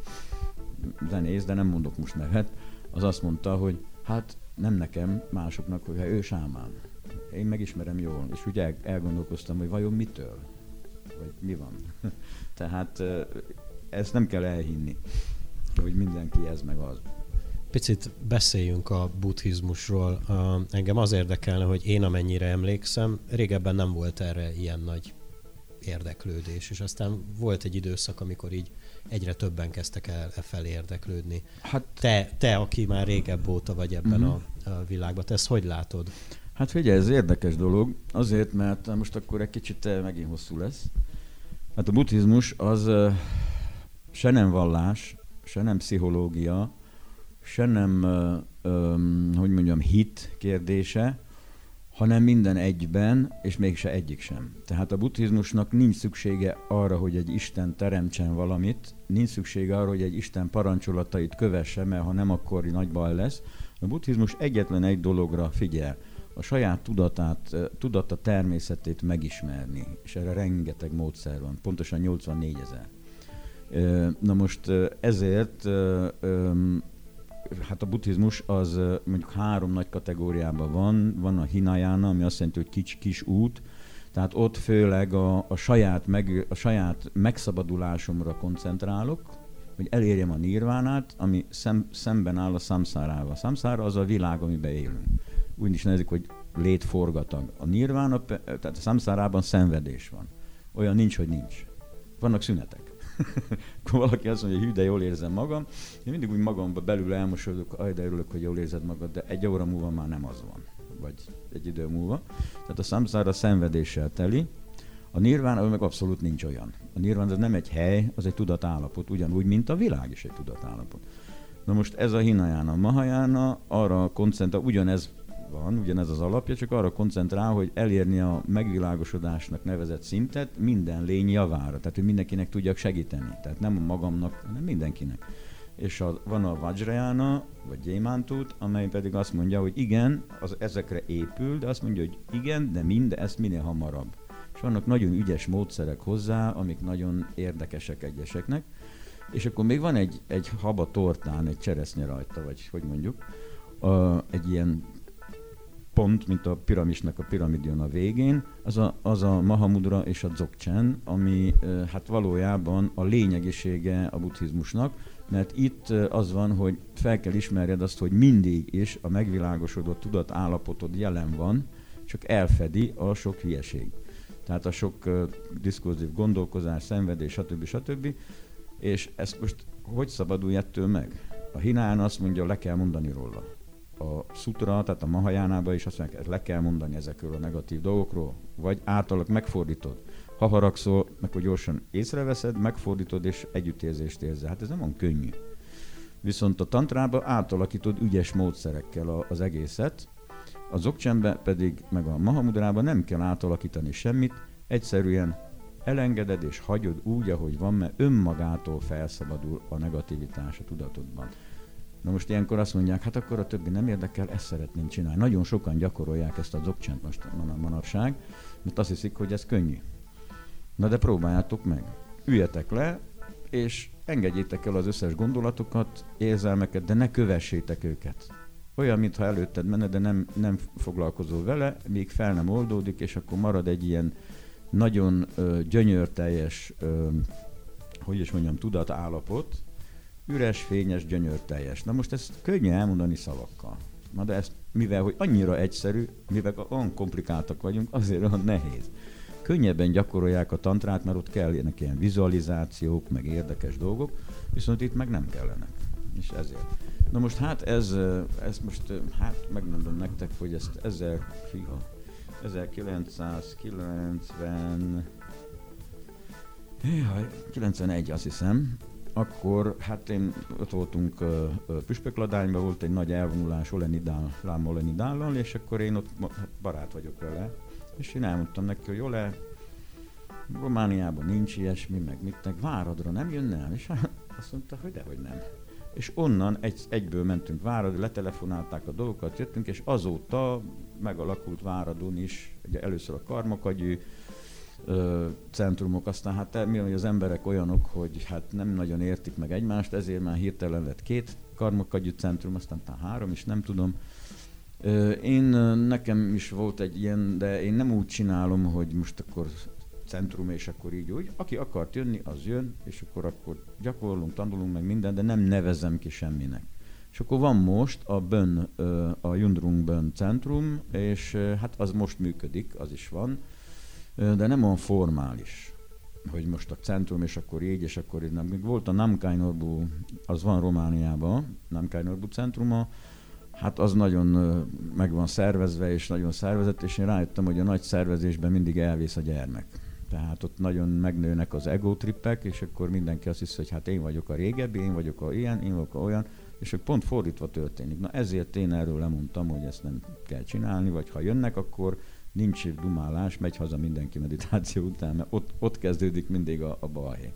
zenész, de nem mondok most nevet, az azt mondta, hogy hát nem nekem, másoknak, hogy ő sámán. Én megismerem jól, és ugye elgondolkoztam, hogy vajon mitől? Vagy mi van? [laughs] Tehát ezt nem kell elhinni, hogy mindenki ez meg az. Picit beszéljünk a buddhizmusról. Engem az érdekelne, hogy én amennyire emlékszem, régebben nem volt erre ilyen nagy érdeklődés, és aztán volt egy időszak, amikor így egyre többen kezdtek el e felé érdeklődni. Hát, te, te, aki már régebb óta vagy ebben uh-huh. a, a világban, te ezt hogy látod? Hát figyelj, ez érdekes dolog, azért, mert most akkor egy kicsit eh, megint hosszú lesz. Hát a buddhizmus az se nem vallás, se nem pszichológia, se nem, hogy mondjam, hit kérdése, hanem minden egyben, és mégse egyik sem. Tehát a buddhizmusnak nincs szüksége arra, hogy egy Isten teremtsen valamit, nincs szüksége arra, hogy egy Isten parancsolatait kövesse, mert ha nem, akkor nagy baj lesz. A buddhizmus egyetlen egy dologra figyel, a saját tudatát, tudata természetét megismerni, és erre rengeteg módszer van, pontosan 84 ezer. Na most ezért hát a buddhizmus az mondjuk három nagy kategóriában van. Van a Hinayana, ami azt jelenti, hogy kis, kis út, Tehát ott főleg a, a, saját, meg, a saját megszabadulásomra koncentrálok, hogy elérjem a nirvánát, ami szem, szemben áll a samszárával. A samszára az a világ, amiben élünk. Úgy is nevezik, hogy létforgatag. A nirvána, tehát a samszárában szenvedés van. Olyan nincs, hogy nincs. Vannak szünetek. Akkor valaki azt mondja, hogy hű, de jól érzem magam. Én mindig úgy magamban belül elmosolyodok, aj, de örülök, hogy jól érzed magad, de egy óra múlva már nem az van. Vagy egy idő múlva. Tehát a samszára szenvedéssel teli, a nirván meg abszolút nincs olyan. A nirván az nem egy hely, az egy tudatállapot, ugyanúgy, mint a világ is egy tudatállapot. Na most ez a Hinayana, Mahayana arra koncentrál, ugyanez van, ugyanez az alapja, csak arra koncentrál, hogy elérni a megvilágosodásnak nevezett szintet minden lény javára, tehát hogy mindenkinek tudjak segíteni. Tehát nem a magamnak, hanem mindenkinek. És a, van a Vajrayana, vagy Gyémántút, amely pedig azt mondja, hogy igen, az ezekre épül, de azt mondja, hogy igen, de mind ezt minél hamarabb és vannak nagyon ügyes módszerek hozzá, amik nagyon érdekesek egyeseknek, és akkor még van egy, egy haba tortán, egy cseresznye rajta, vagy hogy mondjuk, a, egy ilyen pont, mint a piramisnak a piramidion a végén, az a, az a Mahamudra és a Dzogchen, ami hát valójában a lényegisége a buddhizmusnak, mert itt az van, hogy fel kell ismerjed azt, hogy mindig is a megvilágosodott tudat állapotod jelen van, csak elfedi a sok hülyeség tehát a sok uh, diszkurzív gondolkozás, szenvedés, stb. stb. És ezt most hogy szabadulj ettől meg? A Hinán azt mondja, le kell mondani róla. A Sutra, tehát a Mahajánában is azt mondja, le kell mondani ezekről a negatív dolgokról, vagy általak megfordítod. Ha haragszol, meg hogy gyorsan észreveszed, megfordítod és együttérzést érzel. Hát ez nem van könnyű. Viszont a tantrába átalakítod ügyes módszerekkel az egészet, a zokcsembe pedig, meg a mahamudrában nem kell átalakítani semmit, egyszerűen elengeded és hagyod úgy, ahogy van, mert önmagától felszabadul a negativitás a tudatodban. Na most ilyenkor azt mondják, hát akkor a többi nem érdekel, ezt szeretném csinálni. Nagyon sokan gyakorolják ezt a dzogcsent most manapság, mert azt hiszik, hogy ez könnyű. Na de próbáljátok meg. Üljetek le, és engedjétek el az összes gondolatokat, érzelmeket, de ne kövessétek őket olyan, mintha előtted menne, de nem, nem foglalkozol vele, még fel nem oldódik, és akkor marad egy ilyen nagyon ö, gyönyörteljes, ö, hogy is mondjam, tudatállapot, üres, fényes, gyönyörteljes. Na most ezt könnyű elmondani szavakkal. Na de ezt, mivel hogy annyira egyszerű, mivel olyan komplikáltak vagyunk, azért olyan nehéz. Könnyebben gyakorolják a tantrát, mert ott kell ilyen vizualizációk, meg érdekes dolgok, viszont itt meg nem kellenek. És ezért. Na most hát ez, ez most, hát megmondom nektek, hogy ezt fiha, 1990, jaj, 91 azt hiszem, akkor hát én ott voltunk uh, Püspökladányban, volt egy nagy elvonulás Olenidál, Lám Olenidállal, és akkor én ott barát vagyok vele, és én elmondtam neki, hogy Ole, Romániában nincs ilyesmi, meg mit, meg Váradra nem jönne el, és [laughs] azt mondta, hogy dehogy nem. És onnan egy, egyből mentünk Várad, letelefonálták a dolgokat, jöttünk, és azóta megalakult Váradon is, ugye először a karmakagyű centrumok, aztán hát mi, hogy az emberek olyanok, hogy hát nem nagyon értik meg egymást, ezért már hirtelen lett két karmakagyű centrum, aztán talán három is, nem tudom. Én, nekem is volt egy ilyen, de én nem úgy csinálom, hogy most akkor centrum, és akkor így úgy. Aki akart jönni, az jön, és akkor akkor gyakorlunk, tanulunk meg minden, de nem nevezem ki semminek. És akkor van most a Bön, a Jundrung Bön centrum, és hát az most működik, az is van, de nem olyan formális hogy most a centrum, és akkor így, és akkor így. Még volt a Namkai az van Romániában, Namkai Norbu centruma, hát az nagyon meg van szervezve, és nagyon szervezett, és én rájöttem, hogy a nagy szervezésben mindig elvész a gyermek. Tehát ott nagyon megnőnek az ego trippek, és akkor mindenki azt hiszi, hogy hát én vagyok a régebbi, én vagyok a ilyen, én vagyok a olyan, és hogy pont fordítva történik. Na ezért én erről lemondtam, hogy ezt nem kell csinálni, vagy ha jönnek, akkor nincs dumálás, megy haza mindenki meditáció után, mert ott, ott kezdődik mindig a, a balhé.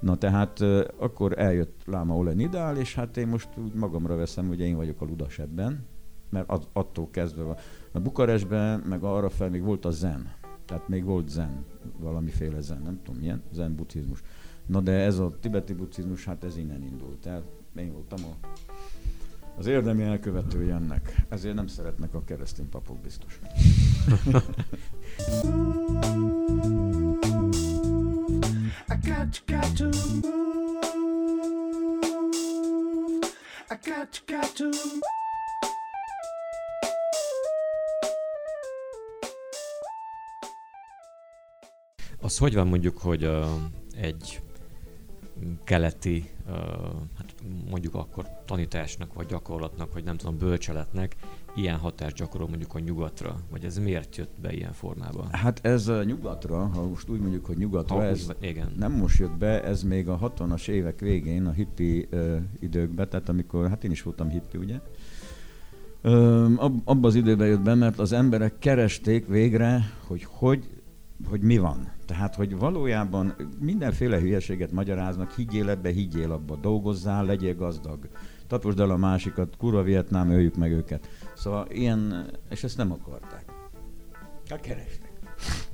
Na tehát akkor eljött Láma Olen Idál, és hát én most úgy magamra veszem, hogy én vagyok a ludas ebben, mert attól kezdve a Bukarestben, meg arra fel még volt a zen. Tehát még volt zen, valamiféle zen, nem tudom milyen, zen buddhizmus. Na de ez a tibeti buddhizmus, hát ez innen indult el. Én voltam a, az érdemi elkövetője ennek. Ezért nem szeretnek a keresztény papok biztos. Az hogy van mondjuk, hogy uh, egy keleti, uh, hát mondjuk akkor tanításnak, vagy gyakorlatnak, vagy nem tudom, bölcseletnek ilyen hatást gyakorol mondjuk a nyugatra? Vagy ez miért jött be ilyen formában? Hát ez a nyugatra, ha most úgy mondjuk, hogy nyugatra, Ha, ez úgy igen. nem most jött be, ez még a 60-as évek végén, a hippi ö, időkben, tehát amikor, hát én is voltam hippi, ugye? Ö, ab, abban az időben jött be, mert az emberek keresték végre, hogy hogy, hogy mi van. Tehát, hogy valójában mindenféle hülyeséget magyaráznak, higgyél ebbe, higgyél abba, dolgozzál, legyél gazdag. Taposd el a másikat, kurva Vietnám, öljük meg őket. Szóval ilyen, és ezt nem akarták. Hát kerestek.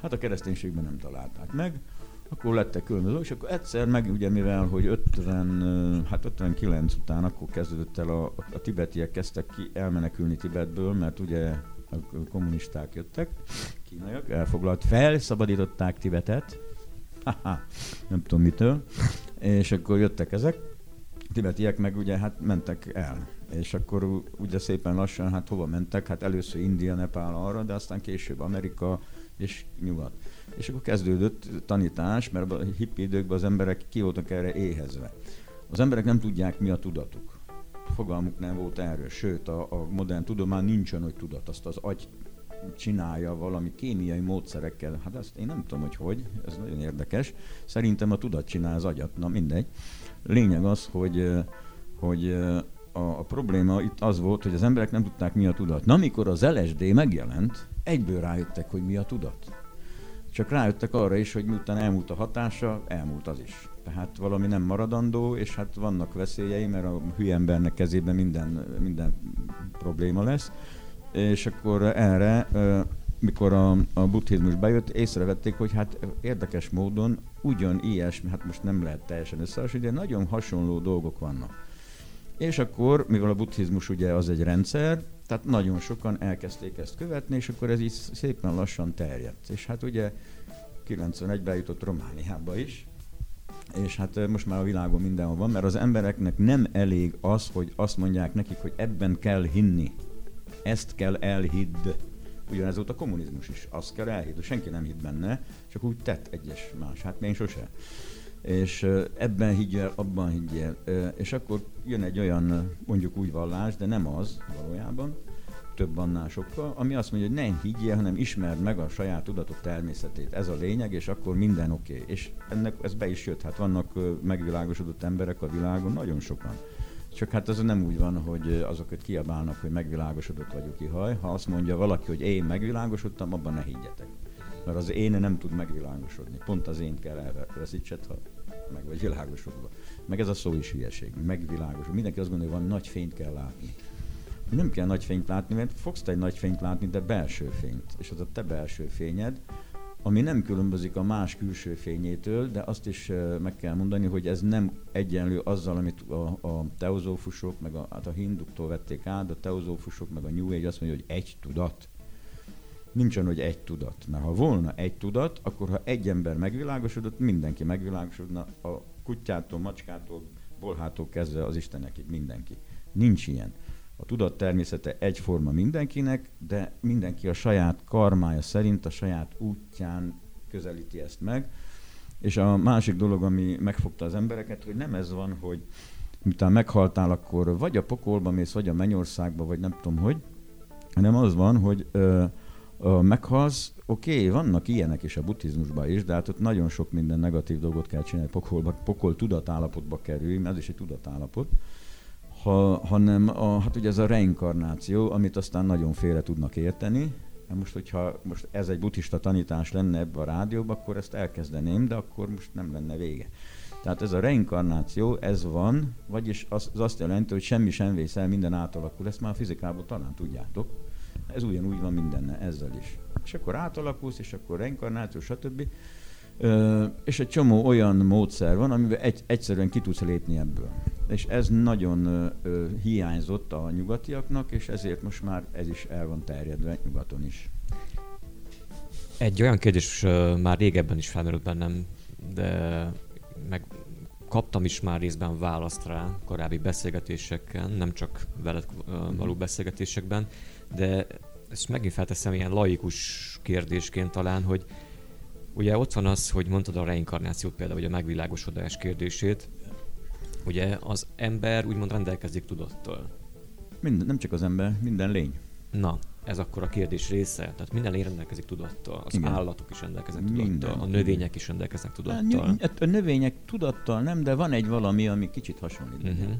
Hát a kereszténységben nem találták meg, akkor lettek különböző, és akkor egyszer meg ugye mivel, hogy 50, ö, hát 59 után akkor kezdődött el a, a tibetiek kezdtek ki elmenekülni Tibetből, mert ugye a kommunisták jöttek, kínaiak, elfoglalt, felszabadították Tibetet, Haha, nem tudom mitől, és akkor jöttek ezek, tibetiek meg ugye hát mentek el. És akkor ugye szépen lassan, hát hova mentek? Hát először India, Nepál arra, de aztán később Amerika és Nyugat. És akkor kezdődött tanítás, mert a hippi időkben az emberek ki voltak erre éhezve. Az emberek nem tudják, mi a tudatuk. Fogalmuk nem volt erről, sőt a, a modern tudomány nincsen, hogy tudat, azt az agy csinálja valami kémiai módszerekkel. Hát azt én nem tudom, hogy hogy, ez nagyon érdekes. Szerintem a tudat csinál az agyat, na mindegy. Lényeg az, hogy, hogy a, a probléma itt az volt, hogy az emberek nem tudták, mi a tudat. Na, amikor az LSD megjelent, egyből rájöttek, hogy mi a tudat. Csak rájöttek arra is, hogy miután elmúlt a hatása, elmúlt az is. Tehát valami nem maradandó, és hát vannak veszélyei, mert a hülye embernek kezében minden, minden probléma lesz. És akkor erre, mikor a, a buddhizmus bejött, észrevették, hogy hát érdekes módon ugyan ilyesmi, hát most nem lehet teljesen összehasonlítani, de nagyon hasonló dolgok vannak. És akkor, mivel a buddhizmus ugye az egy rendszer, tehát nagyon sokan elkezdték ezt követni, és akkor ez így szépen lassan terjedt. És hát ugye 91-ben jutott Romániába is, és hát ö, most már a világon mindenhol van, mert az embereknek nem elég az, hogy azt mondják nekik, hogy ebben kell hinni. Ezt kell elhidd. Ugyanez volt a kommunizmus is. Azt kell elhidd. Senki nem hitt benne, csak úgy tett egyes más. Hát én sose. És ebben higgyél, abban higgyél. Ö, És akkor jön egy olyan, mondjuk úgy vallás, de nem az valójában, több annál sokkal, ami azt mondja, hogy nem higgyél, hanem ismerd meg a saját tudatok természetét. Ez a lényeg, és akkor minden oké. Okay. És ennek ez be is jött. Hát vannak megvilágosodott emberek a világon, nagyon sokan. Csak hát ez nem úgy van, hogy azokat kiabálnak, hogy megvilágosodott vagyok ihaj. Ha azt mondja valaki, hogy én megvilágosodtam, abban ne higgyetek. Mert az én nem tud megvilágosodni. Pont az én kell elveszítsed, ha meg vagy világosodva. Meg ez a szó is hülyeség. Megvilágosod. Mindenki azt gondolja, hogy van nagy fényt kell látni. Nem kell nagy fényt látni, mert fogsz te egy nagy fényt látni, de belső fényt. És az a te belső fényed, ami nem különbözik a más külső fényétől, de azt is ö, meg kell mondani, hogy ez nem egyenlő azzal, amit a, a teozófusok, meg a, hát a hinduktól vették át, a teozófusok, meg a New Age azt mondja, hogy egy tudat. Nincs olyan, hogy egy tudat. Mert ha volna egy tudat, akkor ha egy ember megvilágosodott, mindenki megvilágosodna, a kutyától, macskától, bolhától kezdve az Istenekig mindenki. Nincs ilyen. A tudat természete egyforma mindenkinek, de mindenki a saját karmája szerint, a saját útján közelíti ezt meg. És a másik dolog, ami megfogta az embereket, hogy nem ez van, hogy miután meghaltál, akkor vagy a pokolba mész, vagy a mennyországba, vagy nem tudom hogy, hanem az van, hogy ö, meghalsz, oké, okay, vannak ilyenek is a buddhizmusban is, de hát ott nagyon sok minden negatív dolgot kell csinálni, pokolba, pokol tudatállapotba kerül, mert ez is egy tudatállapot, ha, hanem a, hát ugye ez a reinkarnáció, amit aztán nagyon félre tudnak érteni. Hát Most, hogyha most ez egy buddhista tanítás lenne ebbe a rádióban, akkor ezt elkezdeném, de akkor most nem lenne vége. Tehát ez a reinkarnáció, ez van, vagyis az, az azt jelenti, hogy semmi sem vész el, minden átalakul. Ezt már a fizikában talán tudjátok. Ez ugyanúgy van mindenne ezzel is. És akkor átalakulsz, és akkor reinkarnáció, stb. Ö, és egy csomó olyan módszer van, amivel egy, egyszerűen ki tudsz lépni ebből. És ez nagyon ö, ö, hiányzott a nyugatiaknak, és ezért most már ez is el van terjedve nyugaton is. Egy olyan kérdés ö, már régebben is felmerült bennem, de meg kaptam is már részben választ rá korábbi beszélgetéseken, nem csak veled való beszélgetésekben, de ezt megint felteszem ilyen laikus kérdésként talán, hogy ugye ott van az, hogy mondtad a reinkarnációt például, vagy a megvilágosodás kérdését, ugye az ember úgymond rendelkezik tudattal. Minden, nem csak az ember, minden lény. Na, ez akkor a kérdés része. Tehát minden lény rendelkezik tudattal. Az Igen. állatok is rendelkeznek tudattal. Minden. A növények is rendelkeznek Hát, tudattal. hát a növények tudattal nem, de van egy valami, ami kicsit hasonlít. Uh-huh.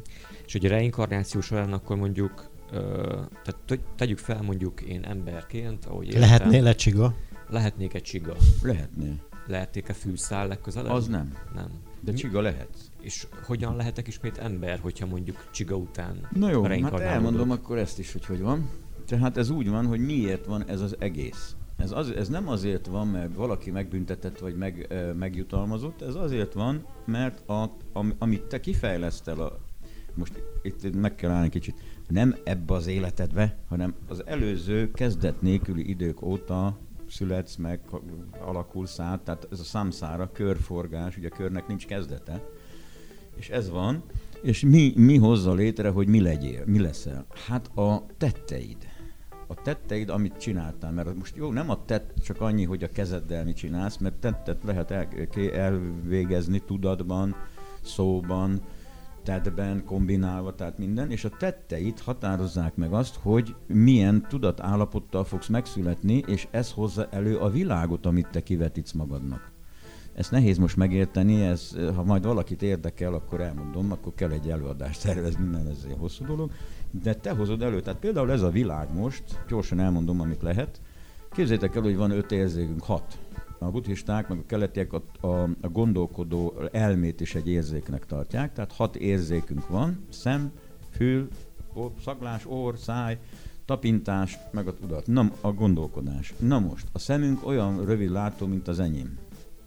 És hogy a reinkarnáció során akkor mondjuk, tehát te- tegyük fel mondjuk én emberként, ahogy éltem, Lehetnél lecsiga? lehetnék egy csiga. Lehetné. Lehetnék-e fűszál legközelebb? Az nem. Nem. De Mi- csiga lehetsz. És hogyan lehetek ismét ember, hogyha mondjuk csiga után Na jó, hát elmondom akkor ezt is, hogy hogy van. Tehát ez úgy van, hogy miért van ez az egész. Ez, az, ez nem azért van, mert valaki megbüntetett vagy meg, ö, megjutalmazott, ez azért van, mert a, am, amit te kifejlesztel, a, most itt meg kell állni kicsit, nem ebbe az életedbe, hanem az előző kezdet nélküli idők óta születsz meg, alakulsz át, tehát ez a számszára körforgás, ugye a körnek nincs kezdete, és ez van, és mi, mi hozza létre, hogy mi legyél, mi leszel? Hát a tetteid. A tetteid, amit csináltál, mert most jó, nem a tett csak annyi, hogy a kezeddel mit csinálsz, mert tettet lehet el, elvégezni tudatban, szóban, tettben, kombinálva, tehát minden, és a tetteid határozzák meg azt, hogy milyen tudatállapottal fogsz megszületni, és ez hozza elő a világot, amit te kivetítsz magadnak. Ezt nehéz most megérteni, ez, ha majd valakit érdekel, akkor elmondom, akkor kell egy előadást szervezni, mert ez egy hosszú dolog. De te hozod elő, tehát például ez a világ most, gyorsan elmondom, amit lehet. Képzeljétek el, hogy van öt érzékünk, hat. A buddhisták, meg a keletiek a, a, a gondolkodó elmét is egy érzéknek tartják, tehát hat érzékünk van, szem, fül, szaglás, orr, száj, tapintás, meg a tudat. Na, a gondolkodás. Na most, a szemünk olyan rövid látó, mint az enyém.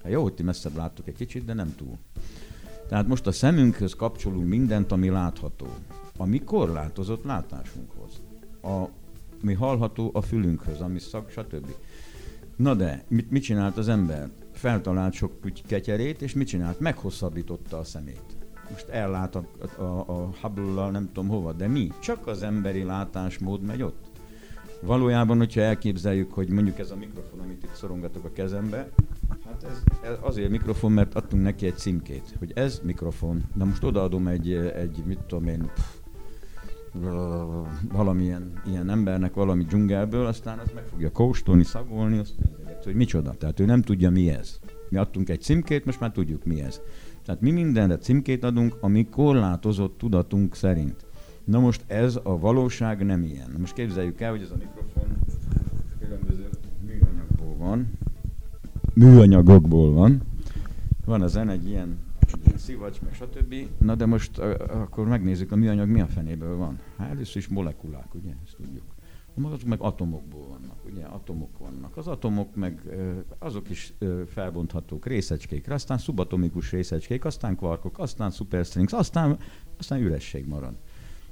Hát jó, hogy ti messzebb láttok egy kicsit, de nem túl. Tehát most a szemünkhöz kapcsolunk mindent, ami látható. Ami korlátozott látásunkhoz. A, mi hallható a fülünkhöz, ami szak, stb. Na de, mit, mit csinált az ember? Feltalált sok ketyerét, és mit csinált? Meghosszabbította a szemét. Most ellát a, a, a hubble nem tudom hova, de mi? Csak az emberi látásmód megy ott. Valójában, hogyha elképzeljük, hogy mondjuk ez a mikrofon, amit itt szorongatok a kezembe, hát ez, ez azért mikrofon, mert adtunk neki egy címkét, hogy ez mikrofon. De most odaadom egy, egy mit tudom én, pff, valamilyen ilyen embernek valami dzsungelből, aztán az meg fogja kóstolni, szagolni, azt nézeget, hogy micsoda. Tehát ő nem tudja, mi ez. Mi adtunk egy címkét, most már tudjuk, mi ez. Tehát mi mindenre címkét adunk, ami korlátozott tudatunk szerint. Na most ez a valóság nem ilyen. Most képzeljük el, hogy ez a mikrofon különböző műanyagból van, műanyagokból van. Van a zene egy ilyen szivacs, meg stb. Na de most akkor megnézzük, a műanyag mi a fenéből van. Hát először is molekulák, ugye, ezt tudjuk. Azok meg atomokból vannak, ugye, atomok vannak. Az atomok meg azok is felbonthatók részecskékre, aztán szubatomikus részecskék, aztán kvarkok, aztán superstrings, aztán, aztán üresség marad.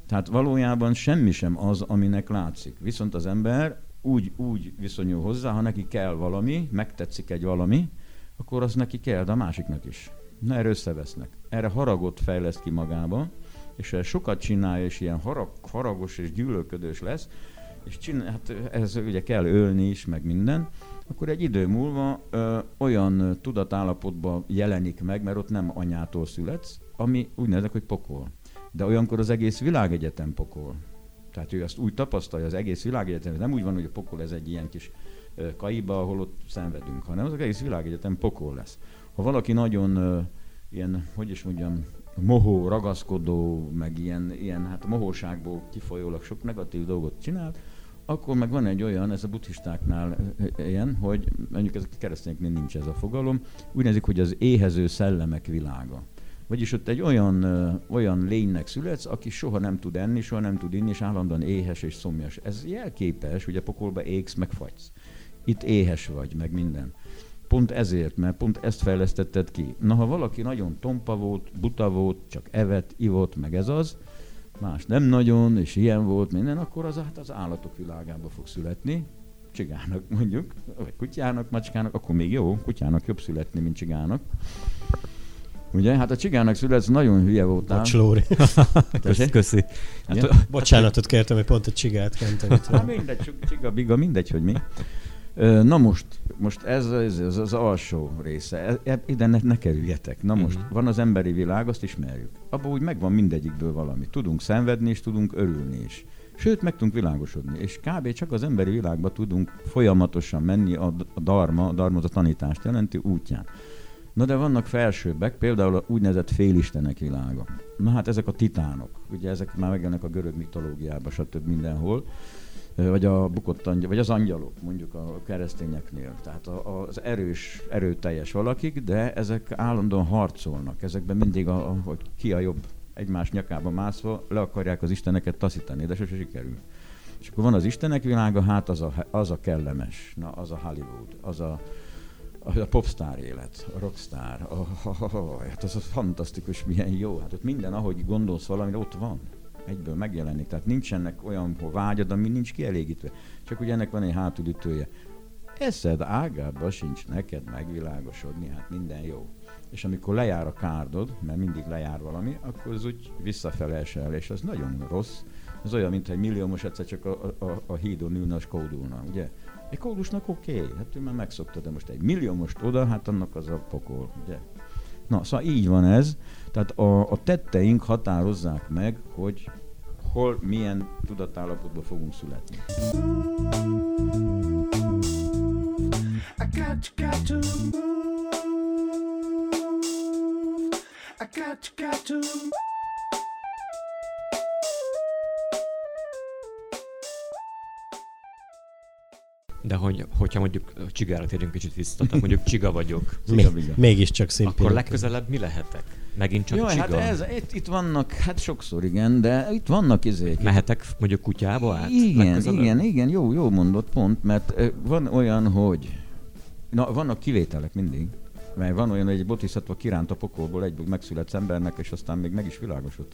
Tehát valójában semmi sem az, aminek látszik. Viszont az ember úgy, úgy viszonyul hozzá, ha neki kell valami, megtetszik egy valami, akkor az neki kell, de a másiknak is. Na, erre összevesznek. Erre haragot fejleszt ki magába, és ha sokat csinálja, és ilyen harag, haragos és gyűlölködős lesz, és csinál, hát ez ugye kell ölni is, meg minden, akkor egy idő múlva ö, olyan tudatállapotban jelenik meg, mert ott nem anyától születsz, ami úgy nevezek, hogy pokol. De olyankor az egész világegyetem pokol. Tehát ő azt úgy tapasztalja, az egész világegyetem, nem úgy van, hogy a pokol ez egy ilyen kis kaiba, ahol ott szenvedünk, hanem az egész világegyetem pokol lesz. Ha valaki nagyon ö, ilyen, hogy is mondjam, mohó, ragaszkodó, meg ilyen, ilyen hát mohóságból kifolyólag sok negatív dolgot csinál, akkor meg van egy olyan, ez a buddhistáknál ilyen, hogy mondjuk ezek a keresztényeknél nincs ez a fogalom, úgy nevezik, hogy az éhező szellemek világa. Vagyis ott egy olyan, ö, olyan lénynek születsz, aki soha nem tud enni, soha nem tud inni, és állandóan éhes és szomjas. Ez jelképes, ugye pokolba égsz, meg fagysz. Itt éhes vagy, meg minden. Pont ezért, mert pont ezt fejlesztetted ki. Na, ha valaki nagyon tompa volt, buta volt, csak evett, ivott, meg ez az, más nem nagyon, és ilyen volt minden, akkor az hát az állatok világába fog születni, csigának mondjuk, vagy kutyának, macskának, akkor még jó, kutyának jobb születni, mint csigának. Ugye? Hát a csigának születsz, nagyon hülye voltál. Bocs, Lóri. [laughs] Köszi. Köszi. Hát, Ja. Bocsánatot kértem, hogy pont egy csigát kentem. Hát mindegy, csiga, biga, mindegy, hogy mi. Na most, most ez, ez, ez az alsó része, E- e- ide ne, ne kerüljetek. Na most, Mhm. van az emberi világ, azt ismerjük. Abban úgy megvan mindegyikből valami. Tudunk szenvedni, és tudunk örülni is. Sőt, meg tudunk világosodni. És kb. csak az emberi világba tudunk folyamatosan menni a, a dharma, a dharma a tanítást jelenti útján. Na de vannak felsőbbek, például a úgynevezett félistenek világa. Na hát ezek a titánok, ugye ezek már megjelennek a görög mitológiában, stb. mindenhol vagy a bukott angyal, vagy az angyalok, mondjuk a keresztényeknél. Tehát az erős, erőteljes valakik, de ezek állandóan harcolnak. Ezekben mindig, a, hogy ki a jobb egymás nyakába mászva, le akarják az isteneket taszítani, de sose sikerül. És akkor van az istenek világa, hát az a, az a kellemes, na az a Hollywood, az a, a, popstar élet, a rockstar, a, a, a, hát az a fantasztikus, milyen jó. Hát ott minden, ahogy gondolsz valamire, ott van. Egyből megjelenik. Tehát nincsenek olyan vágyad, ami nincs kielégítve. Csak ugye ennek van egy hátulütője. Eszed ágába sincs neked megvilágosodni, hát minden jó. És amikor lejár a kárdod, mert mindig lejár valami, akkor az úgy visszafele esel, és az nagyon rossz. Ez olyan, mint egy milliómos egyszer csak a, a, a hídon ülne, és kódulna, ugye? Egy kódusnak oké, okay, hát ő már megszokta, de most egy milliómost oda, hát annak az a pokol, ugye? Na, szóval így van ez. Tehát a, a tetteink határozzák meg, hogy hol, milyen tudatállapotba fogunk születni. I got got to move. De hogy, hogyha mondjuk a csigára térjünk kicsit vissza, tehát mondjuk csiga vagyok, [laughs] biga. Mégiscsak akkor szimpirik. legközelebb mi lehetek? Megint csak Jó, csiga? hát ez, itt, itt vannak, hát sokszor igen, de itt vannak izék. Mehetek mondjuk kutyába át? Igen, legközelebb? igen, igen, jó, jó mondott pont, mert van olyan, hogy na, vannak kivételek mindig, mert van olyan, hogy egy bodhisattva kiránt a pokolból, egyből megszületsz embernek, és aztán még meg is világosod.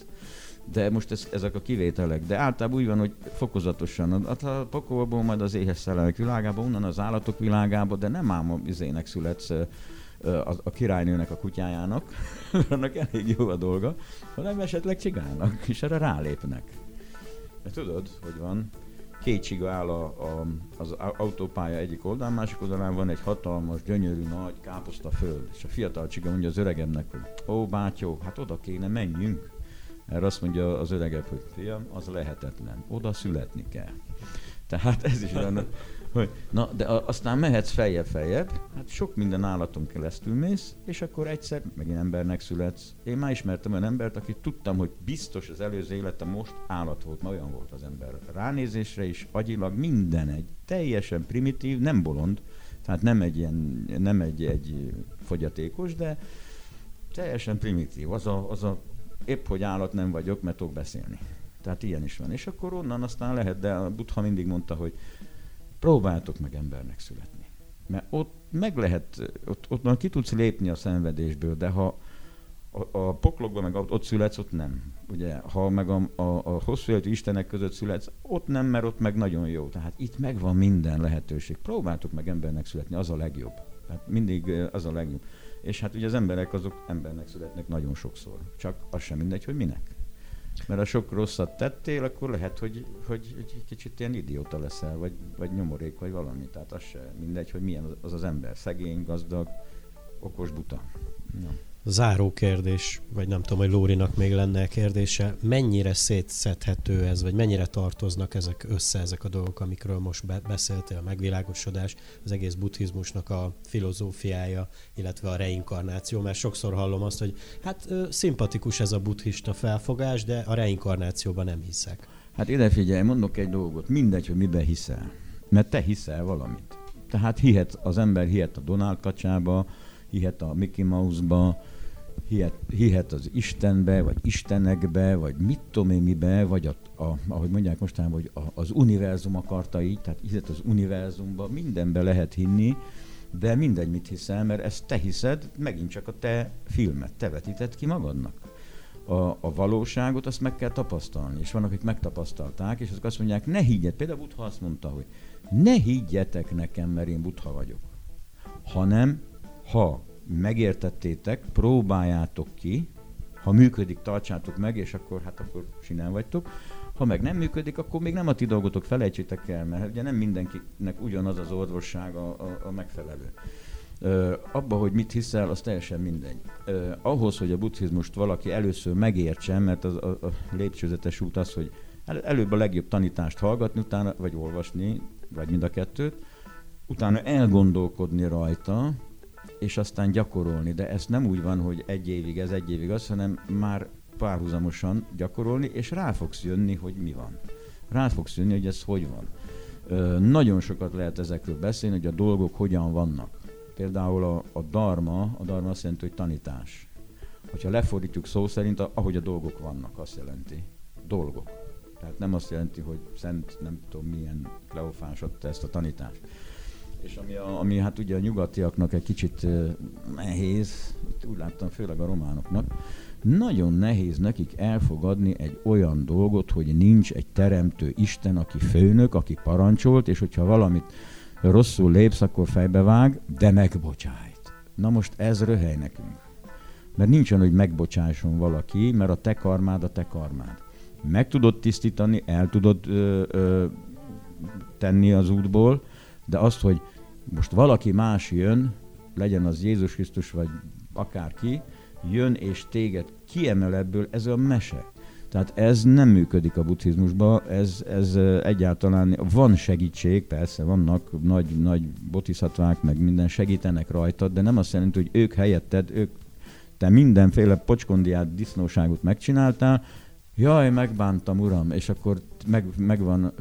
De most ez, ezek a kivételek. De általában úgy van, hogy fokozatosan. Hát a pokolból, majd az éhes szellemek világába, onnan az állatok világába, de nem ám a izének születsz a, a királynőnek, a kutyájának, [laughs] annak elég jó a dolga, hanem esetleg csigálnak, és erre rálépnek. Mert tudod, hogy van, két csiga áll a, a, az au- autópálya egyik oldalán, másik oldalán van egy hatalmas, gyönyörű, nagy káposzta föld. És a fiatal csiga mondja az öregemnek, hogy ó, bátyó, hát oda kéne menjünk. Erre azt mondja az öregebb, hogy fiam, az lehetetlen, oda születni kell. Tehát ez is olyan, hogy na, de a- aztán mehetsz feljebb-feljebb, hát sok minden állaton keresztül mész, és akkor egyszer megint embernek születsz. Én már ismertem olyan embert, akit tudtam, hogy biztos az előző élete most állat volt, mert olyan volt az ember. Ránézésre is, agyilag minden egy, teljesen primitív, nem bolond, tehát nem egy ilyen, nem egy, egy fogyatékos, de teljesen primitív. Az a, az a épp, hogy állat nem vagyok, mert tudok beszélni. Tehát ilyen is van. És akkor onnan aztán lehet, de a Buddha mindig mondta, hogy próbáltok meg embernek születni. Mert ott meg lehet, ott, ott már ki tudsz lépni a szenvedésből, de ha a, a poklokban meg ott születsz, ott nem. Ugye, ha meg a, a, a hosszú életű istenek között születsz, ott nem, mert ott meg nagyon jó. Tehát itt megvan minden lehetőség. Próbáltok meg embernek születni, az a legjobb. Tehát mindig eh, az a legjobb. És hát ugye az emberek azok embernek születnek nagyon sokszor. Csak az sem mindegy, hogy minek. Mert ha sok rosszat tettél, akkor lehet, hogy, hogy egy kicsit ilyen idióta leszel, vagy, vagy nyomorék, vagy valami. Tehát az se mindegy, hogy milyen az az, ember. Szegény, gazdag, okos, buta. Ja. Záró kérdés, vagy nem tudom, hogy Lórinak még lenne kérdése. Mennyire szétszedhető ez, vagy mennyire tartoznak ezek össze, ezek a dolgok, amikről most be- beszéltél, a megvilágosodás, az egész buddhizmusnak a filozófiája, illetve a reinkarnáció, mert sokszor hallom azt, hogy hát szimpatikus ez a buddhista felfogás, de a reinkarnációban nem hiszek. Hát ide figyelj, mondok egy dolgot. Mindegy, hogy miben hiszel. Mert te hiszel valamit. Tehát hihet, az ember hihet a Donald kacsába, hihet a Mickey Mouse-ba, hihet, hihet az Istenbe, vagy Istenekbe, vagy mit tudom én mibe, vagy a, a, ahogy mondják mostanában, hogy a, az univerzum akarta így, tehát hihet az univerzumba, mindenbe lehet hinni, de mindegy, mit hiszel, mert ezt te hiszed, megint csak a te filmet, te vetíted ki magadnak. A, a valóságot azt meg kell tapasztalni, és vannak, akik megtapasztalták, és azok azt mondják, ne higgyet, például Buddha azt mondta, hogy ne higgyetek nekem, mert én Buddha vagyok, hanem ha megértettétek, próbáljátok ki, ha működik, tartsátok meg, és akkor hát akkor sinem vagytok. Ha meg nem működik, akkor még nem a ti dolgotok, felejtsétek el, mert ugye nem mindenkinek ugyanaz az orvosság a, a, a megfelelő. Ö, abba, hogy mit hiszel, az teljesen mindegy. Ö, ahhoz, hogy a buddhizmust valaki először megértsen, mert az, a, a lépcsőzetes út az, hogy el, előbb a legjobb tanítást hallgatni, utána, vagy olvasni, vagy mind a kettőt, utána elgondolkodni rajta, és aztán gyakorolni. De ez nem úgy van, hogy egy évig ez, egy évig az, hanem már párhuzamosan gyakorolni, és rá fogsz jönni, hogy mi van. Rá fogsz jönni, hogy ez hogy van. Ö, nagyon sokat lehet ezekről beszélni, hogy a dolgok hogyan vannak. Például a, a dharma, a dharma azt jelenti, hogy tanítás. Hogyha lefordítjuk szó szerint, a, ahogy a dolgok vannak, azt jelenti. Dolgok. Tehát nem azt jelenti, hogy szent, nem tudom milyen Kleofás adta ezt a tanítást. És ami, a, ami hát ugye a nyugatiaknak egy kicsit nehéz, itt úgy láttam főleg a románoknak, nagyon nehéz nekik elfogadni egy olyan dolgot, hogy nincs egy teremtő Isten, aki főnök, aki parancsolt, és hogyha valamit rosszul lépsz, akkor fejbevág, de megbocsájt. Na most ez röhely nekünk. Mert nincs olyan, hogy megbocsásson valaki, mert a te karmád a te karmád. Meg tudod tisztítani, el tudod ö, ö, tenni az útból, de azt, hogy most valaki más jön, legyen az Jézus Krisztus, vagy akárki, jön és téged kiemel ebből, ez a mese. Tehát ez nem működik a buddhizmusban, ez, ez egyáltalán, van segítség, persze vannak nagy, nagy botiszatvák, meg minden segítenek rajtad, de nem azt jelenti, hogy ők helyetted, ők, te mindenféle pocskondiát, disznóságot megcsináltál, jaj, megbántam, uram, és akkor meg, meg van,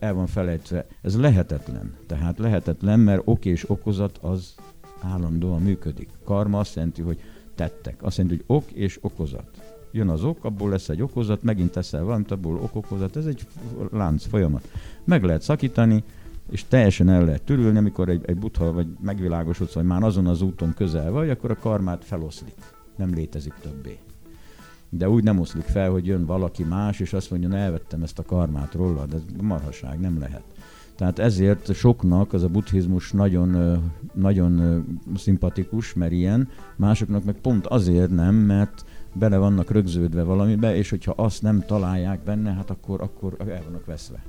el van felejtve. Ez lehetetlen. Tehát lehetetlen, mert ok és okozat az állandóan működik. Karma azt jelenti, hogy tettek. Azt jelenti, hogy ok és okozat. Jön az ok, abból lesz egy okozat, megint teszel valamit, abból ok-okozat. Ez egy lánc, folyamat. Meg lehet szakítani, és teljesen el lehet törülni, amikor egy, egy butha vagy megvilágosodsz, vagy már azon az úton közel vagy, akkor a karmát feloszlik. Nem létezik többé de úgy nem oszlik fel, hogy jön valaki más, és azt mondja, elvettem ezt a karmát rólad, ez marhaság, nem lehet. Tehát ezért soknak az a buddhizmus nagyon, nagyon szimpatikus, mert ilyen, másoknak meg pont azért nem, mert bele vannak rögződve valamibe, és hogyha azt nem találják benne, hát akkor, akkor el vannak veszve.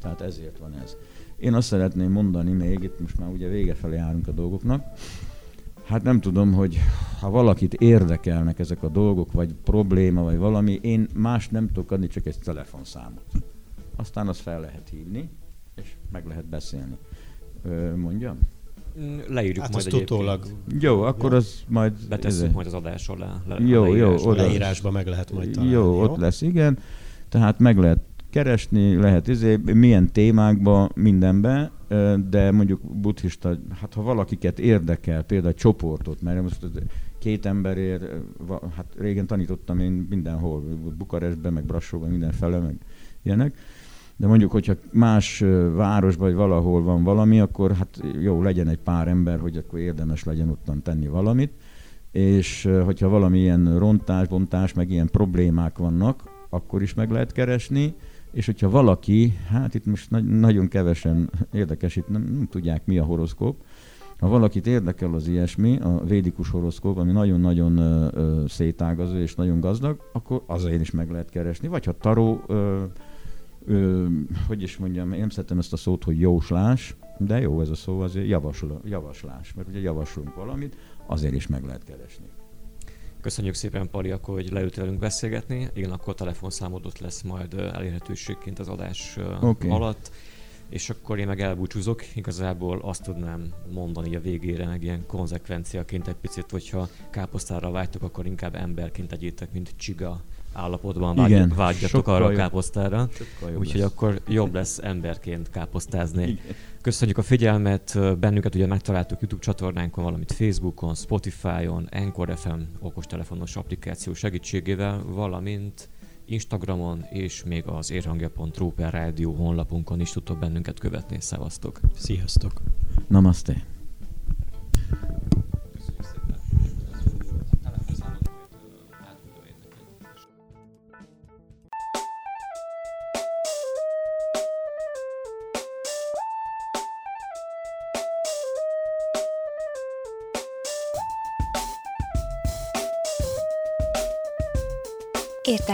Tehát ezért van ez. Én azt szeretném mondani még, itt most már ugye vége felé járunk a dolgoknak, Hát nem tudom, hogy ha valakit érdekelnek ezek a dolgok, vagy probléma, vagy valami, én más nem tudok adni, csak egy telefonszámot. Aztán azt fel lehet hívni, és meg lehet beszélni. Ö, mondjam? Leírjuk Hát majd azt utólag egyébként. Jó, akkor az majd... Betesszük ez- majd az adás alá. Le, Jó, a jó, oda. leírásba meg lehet majd találni. Jó, ott lesz, igen. Tehát meg lehet keresni, lehet izé, milyen témákba, mindenbe, ö, de mondjuk buddhista, hát ha valakiket érdekel, például csoportot, mert most két emberért, hát régen tanítottam én mindenhol, Bukarestben, meg Brassóban, mindenfele, meg ilyenek, de mondjuk, hogyha más városban, vagy valahol van valami, akkor hát jó, legyen egy pár ember, hogy akkor érdemes legyen ottan tenni valamit, és hogyha valami ilyen rontás, bontás, meg ilyen problémák vannak, akkor is meg lehet keresni, és hogyha valaki, hát itt most nagy, nagyon kevesen érdekes, itt nem, nem tudják mi a horoszkóp, ha valakit érdekel az ilyesmi, a védikus horoszkóp, ami nagyon-nagyon ö, ö, szétágazó és nagyon gazdag, akkor azért is meg lehet keresni. Vagy ha taró, ö, ö, hogy is mondjam, én nem szeretem ezt a szót, hogy jóslás, de jó ez a szó, azért javasol, javaslás, mert ugye javaslunk valamit, azért is meg lehet keresni. Köszönjük szépen, Pali, akkor, hogy leült velünk beszélgetni. Igen, akkor telefonszámod ott lesz majd elérhetőségként az adás okay. alatt. És akkor én meg elbúcsúzok. Igazából azt tudnám mondani a végére, meg ilyen konzekvenciaként egy picit, hogyha káposztára vágytok, akkor inkább emberként tegyétek, mint csiga állapotban Igen, vágy, vágyjatok sokkal arra a káposztára. Úgyhogy akkor jobb lesz emberként káposztázni. Igen. Köszönjük a figyelmet, bennünket ugye megtaláltuk YouTube csatornánkon, valamint Facebookon, Spotify-on, Anchor FM okostelefonos applikáció segítségével, valamint Instagramon és még az érhangja.ru per rádió honlapunkon is tudtok bennünket követni. Szevasztok! Sziasztok! Namaste.